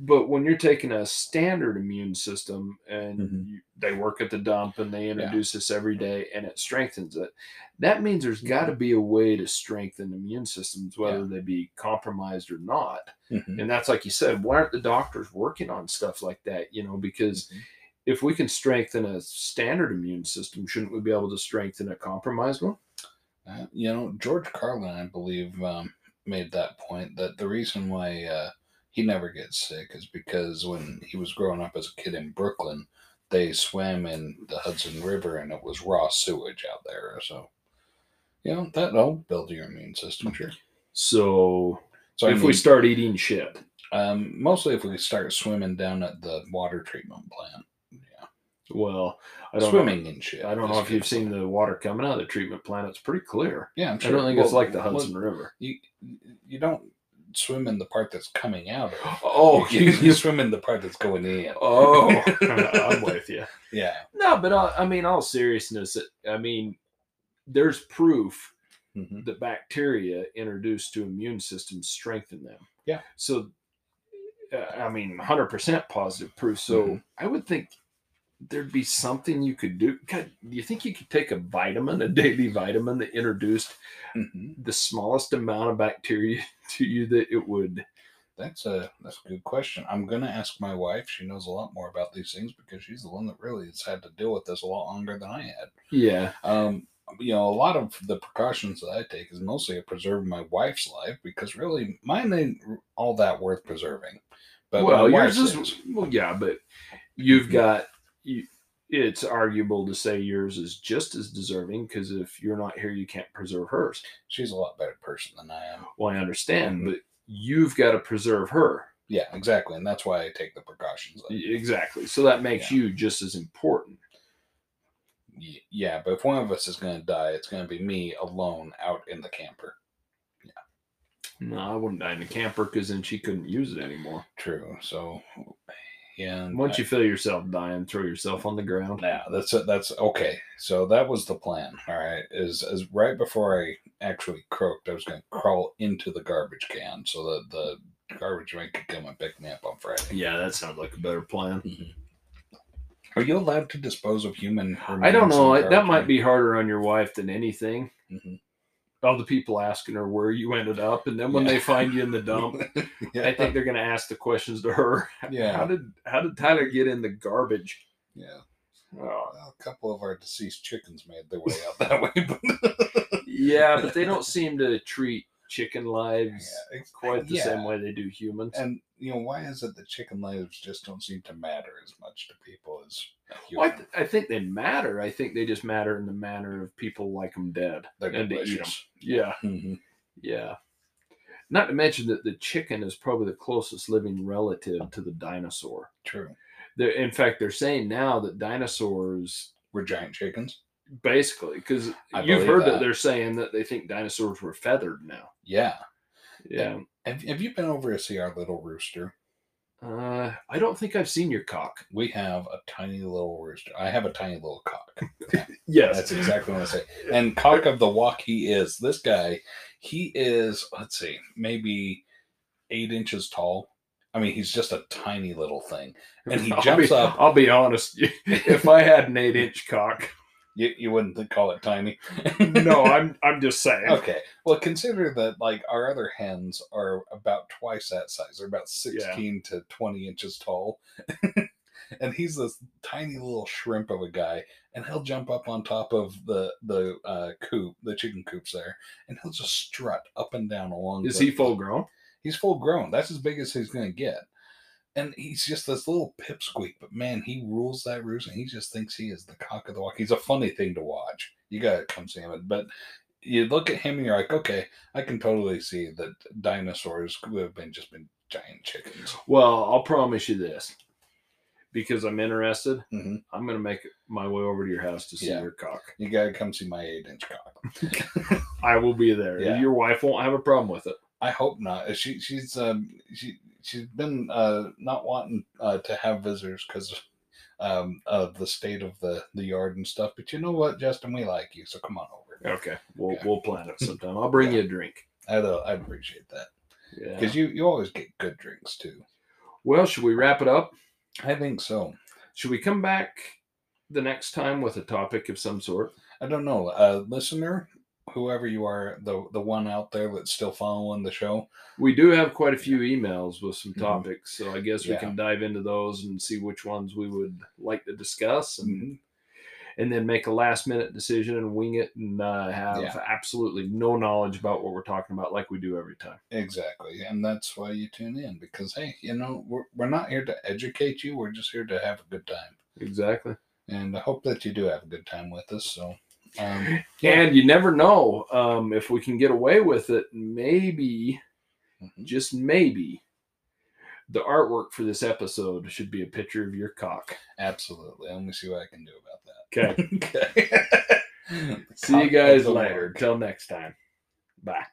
but when you're taking a standard immune system and Mhm. you, they work at the dump and they introduce this every day and it strengthens it that means there's got to be a way to strengthen immune systems whether they be compromised or not Mhm. and that's like you said why aren't the doctors working on stuff like that you know because Mhm. if we can strengthen a standard immune system shouldn't we be able to strengthen a compromised one Uh, you know, George Carlin, I believe, um, made that point that the reason why uh, he never gets sick is because when he was growing up as a kid in Brooklyn, they swam in the Hudson River and it was raw sewage out there. So, you know, that'll build your immune system, sure. so, So, I if we start eating shit um, mostly if we start swimming down at the water treatment plant, yeah, well i don't know swimming and shit. I don't know if you've seen the water coming out of the treatment plant. It's pretty clear. Yeah, I'm sure. I don't think it's like the well, Hudson River. You you don't swim in the part that's coming out. Oh, you, you swim in the part that's going in. oh, I'm with you. Yeah. No, but uh, I mean, all seriousness, I mean, there's proof Mhm. that bacteria introduced to immune systems strengthen them. Yeah. So, uh, I mean, 100% positive proof. So Mhm. I would think there'd be something you could do. God, do you think you could take a vitamin, a daily vitamin that introduced Mhm. the smallest amount of bacteria to you that it would That's a that's a good question. I'm gonna ask my wife. She knows a lot more about these things because she's the one that really has had to deal with this a lot longer than I had. yeah Um, you know, a lot of the precautions that I take is mostly to preserve my wife's life because really mine ain't all that worth preserving. But well yours wife's is well yeah but you've Mhm. got you it's arguable to say yours is just as deserving because if you're not here you can't preserve hers she's a lot better person than I am. well i understand Mhm. but you've got to preserve her Yeah, exactly, and that's why I take the precautions. Y- exactly so that makes Yeah. you just as important Yeah, but if one of us is going to die, it's going to be me alone out in the camper. Yeah. no i wouldn't die in the camper because then she couldn't use it anymore True. So. And once I- you feel yourself dying throw yourself on the ground Yeah, that's that's okay. So that was the plan. All right, is is right before I actually croaked, I was going to crawl into the garbage can so that the garbage man could come and pick me up on Friday. yeah that sounds like a better plan Are you allowed to dispose of human? i don't know that might be harder on your wife than anything Mhm. All the people asking her where you ended up and then when Yeah. they find you in the dump yeah, I think they're going to ask the questions to her. Yeah. How did how did Tyler get in the garbage? yeah. Oh, Well, a couple of our deceased chickens made their way out that way, but yeah, but they don't seem to treat chicken lives Yeah, quite the yeah. same way they do humans. And you know why is it that chicken lives just don't seem to matter as much to people as Well, I, th- I think they matter. I think they just matter in the manner of people like them dead They're and to eat 'em. delicious. Yeah, Mhm. yeah. Not to mention that the chicken is probably the closest living relative to the dinosaur. True. They're, in fact, they're saying now that dinosaurs We're giant chickens. basically because you've heard that. that. they're saying that they think dinosaurs were feathered now. Yeah. Yeah. Have, have you been over to see our little rooster? Uh, I don't think I've seen your cock. We have a tiny little rooster. I have a tiny little cock. Yes. That's exactly what I say. And cock of the walk, he is. This guy, he is. Let's see, maybe eight inches tall. I mean, he's just a tiny little thing. And he I'll jumps be, up. I'll be honest. If I had an eight inch cock, You, you wouldn't call it tiny. no, I'm I'm just saying. Okay. Well, consider that like our other hens are about twice that size. They're about 16 to 20 inches tall. and he's this tiny little shrimp of a guy. And he'll jump up on top of the the uh, coop, the chicken coops there, and he'll just strut up and down along. Is the- he full grown? He's full grown. That's as big as he's going to get. And he's just this little pipsqueak, but man, he rules that roost, and he just thinks he is the cock of the walk. He's a funny thing to watch. You got to come see him. But you look at him, and you're like, okay, I can totally see that dinosaurs would have been just been giant chickens. Well, I'll promise you this. Because I'm interested, Mhm. I'm gonna make my way over to your house to see Yeah. your cock. You got to come see my eight inch cock. I will be there. Yeah. Your wife won't have a problem with it. I hope not. She she's um she she's been uh not wanting uh, to have visitors because um of the state of the the yard and stuff. But you know what, Justin, we like you, so come on over. Okay, we'll Yeah. we'll plan it sometime. I'll bring Yeah. you a drink. I'd uh, I'd appreciate that Yeah. because you you always get good drinks too. Well, should we wrap it up? I think so. Should we come back the next time with a topic of some sort? I don't know, uh, listener, whoever you are, the the one out there that's still following the show. We do have quite a few emails with some Mhm. topics, so I guess we Yeah. can dive into those and see which ones we would like to discuss, and Mhm. and then make a last minute decision and wing it and uh, have Yeah. absolutely no knowledge about what we're talking about, like we do every time. Exactly, and that's why you tune in because hey, you know we're we're not here to educate you. We're just here to have a good time. Exactly. and I hope that you do have a good time with us. So, um, yeah. And you never know um, if we can get away with it. Maybe, Mhm. just maybe, the artwork for this episode should be a picture of your cock. absolutely. Let me see what I can do about that. Okay. Okay. See you guys Cock of the later. Until next time. Bye.